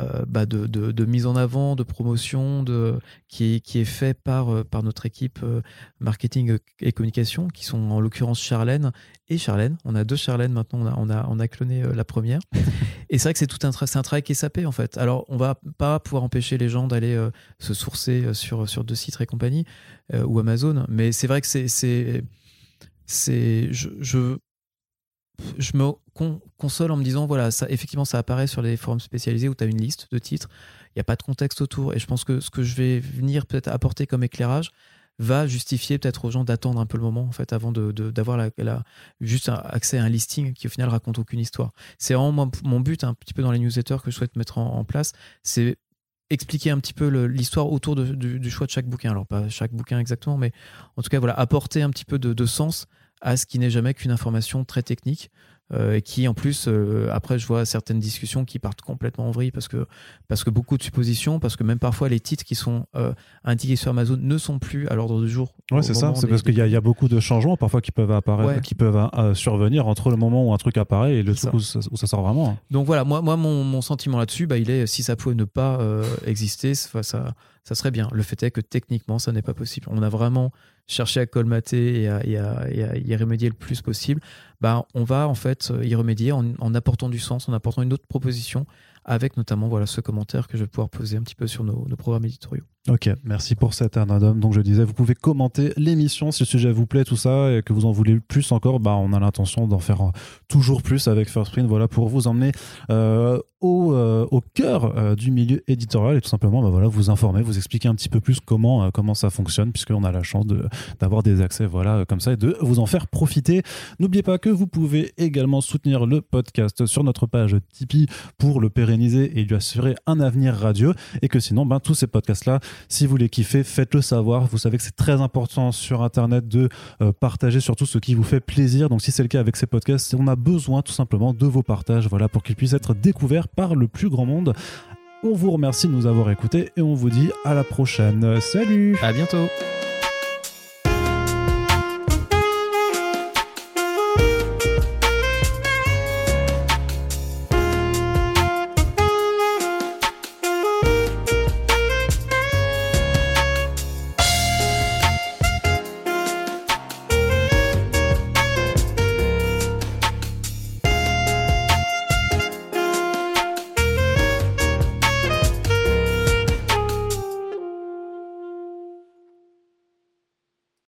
euh, bah de, de, mise en avant, de promotion, de, qui, est, qui est fait par, euh, par notre équipe euh, marketing et communication, qui sont en l'occurrence Charlène et Charlène. On a deux Charlène maintenant, on a, on a, on a cloné la première. et c'est vrai que c'est tout un, un travail qui est sapé en fait. Alors on va pas pouvoir empêcher les gens d'aller se sourcer sur, sur deux sites et compagnie ou Amazon, mais c'est vrai que c'est. c'est je, je je me console en me disant voilà, effectivement, ça apparaît sur les forums spécialisés où tu as une liste de titres, il n'y a pas de contexte autour. Et je pense que ce que je vais venir peut-être apporter comme éclairage va justifier peut-être aux gens d'attendre un peu le moment en fait avant d'avoir de, juste accès à un listing qui au final raconte aucune histoire. C'est vraiment mon, but un petit peu dans les newsletters que je souhaite mettre en, place, c'est expliquer un petit peu l'histoire autour du, choix de chaque bouquin. Alors pas chaque bouquin exactement, mais en tout cas voilà apporter un petit peu de sens à ce qui n'est jamais qu'une information très technique. Euh, et qui en plus euh, après je vois certaines discussions qui partent complètement en vrille parce que parce que beaucoup de suppositions parce que même parfois les titres qui sont euh, indiqués sur Amazon ne sont plus à l'ordre du jour. Ouais c'est ça. c'est parce qu'il y, y, a beaucoup de changements parfois qui peuvent apparaître qui peuvent survenir entre le moment où un truc apparaît et le truc où ça, sort vraiment hein. donc voilà moi moi mon, mon sentiment là-dessus bah, il est si ça pouvait ne pas exister ça, ça ça serait bien. Le fait est que techniquement ça n'est pas possible. On a vraiment chercher à colmater et à, y remédier le plus possible, bah, on va en fait y remédier en, apportant du sens, en apportant une autre proposition, avec notamment voilà, ce commentaire que je vais pouvoir poser un petit peu sur nos programmes éditoriaux. Ok, merci pour cet addendum. Donc je disais, vous pouvez commenter l'émission si le sujet vous plaît, tout ça, et que vous en voulez plus encore. Bah, on a l'intention d'en faire toujours plus avec First Print, voilà, pour vous emmener euh, au, euh, au, cœur euh, du milieu éditorial et tout simplement, bah, voilà, vous informer, vous expliquer un petit peu plus comment comment ça fonctionne, puisqu'on a la chance de d'avoir des accès, voilà, comme ça, et de vous en faire profiter. N'oubliez pas que vous pouvez également soutenir le podcast sur notre page Tipeee pour le pérenniser et lui assurer un avenir radio, et que sinon, ben tous ces podcasts là si vous les kiffez, faites-le savoir. Vous savez que c'est très important sur Internet de euh, partager surtout ce qui vous fait plaisir. Donc si c'est le cas avec ces podcasts, on a besoin tout simplement de vos partages voilà, pour qu'ils puissent être découverts par le plus grand monde. On vous remercie de nous avoir écoutés et on vous dit à la prochaine. Salut À bientôt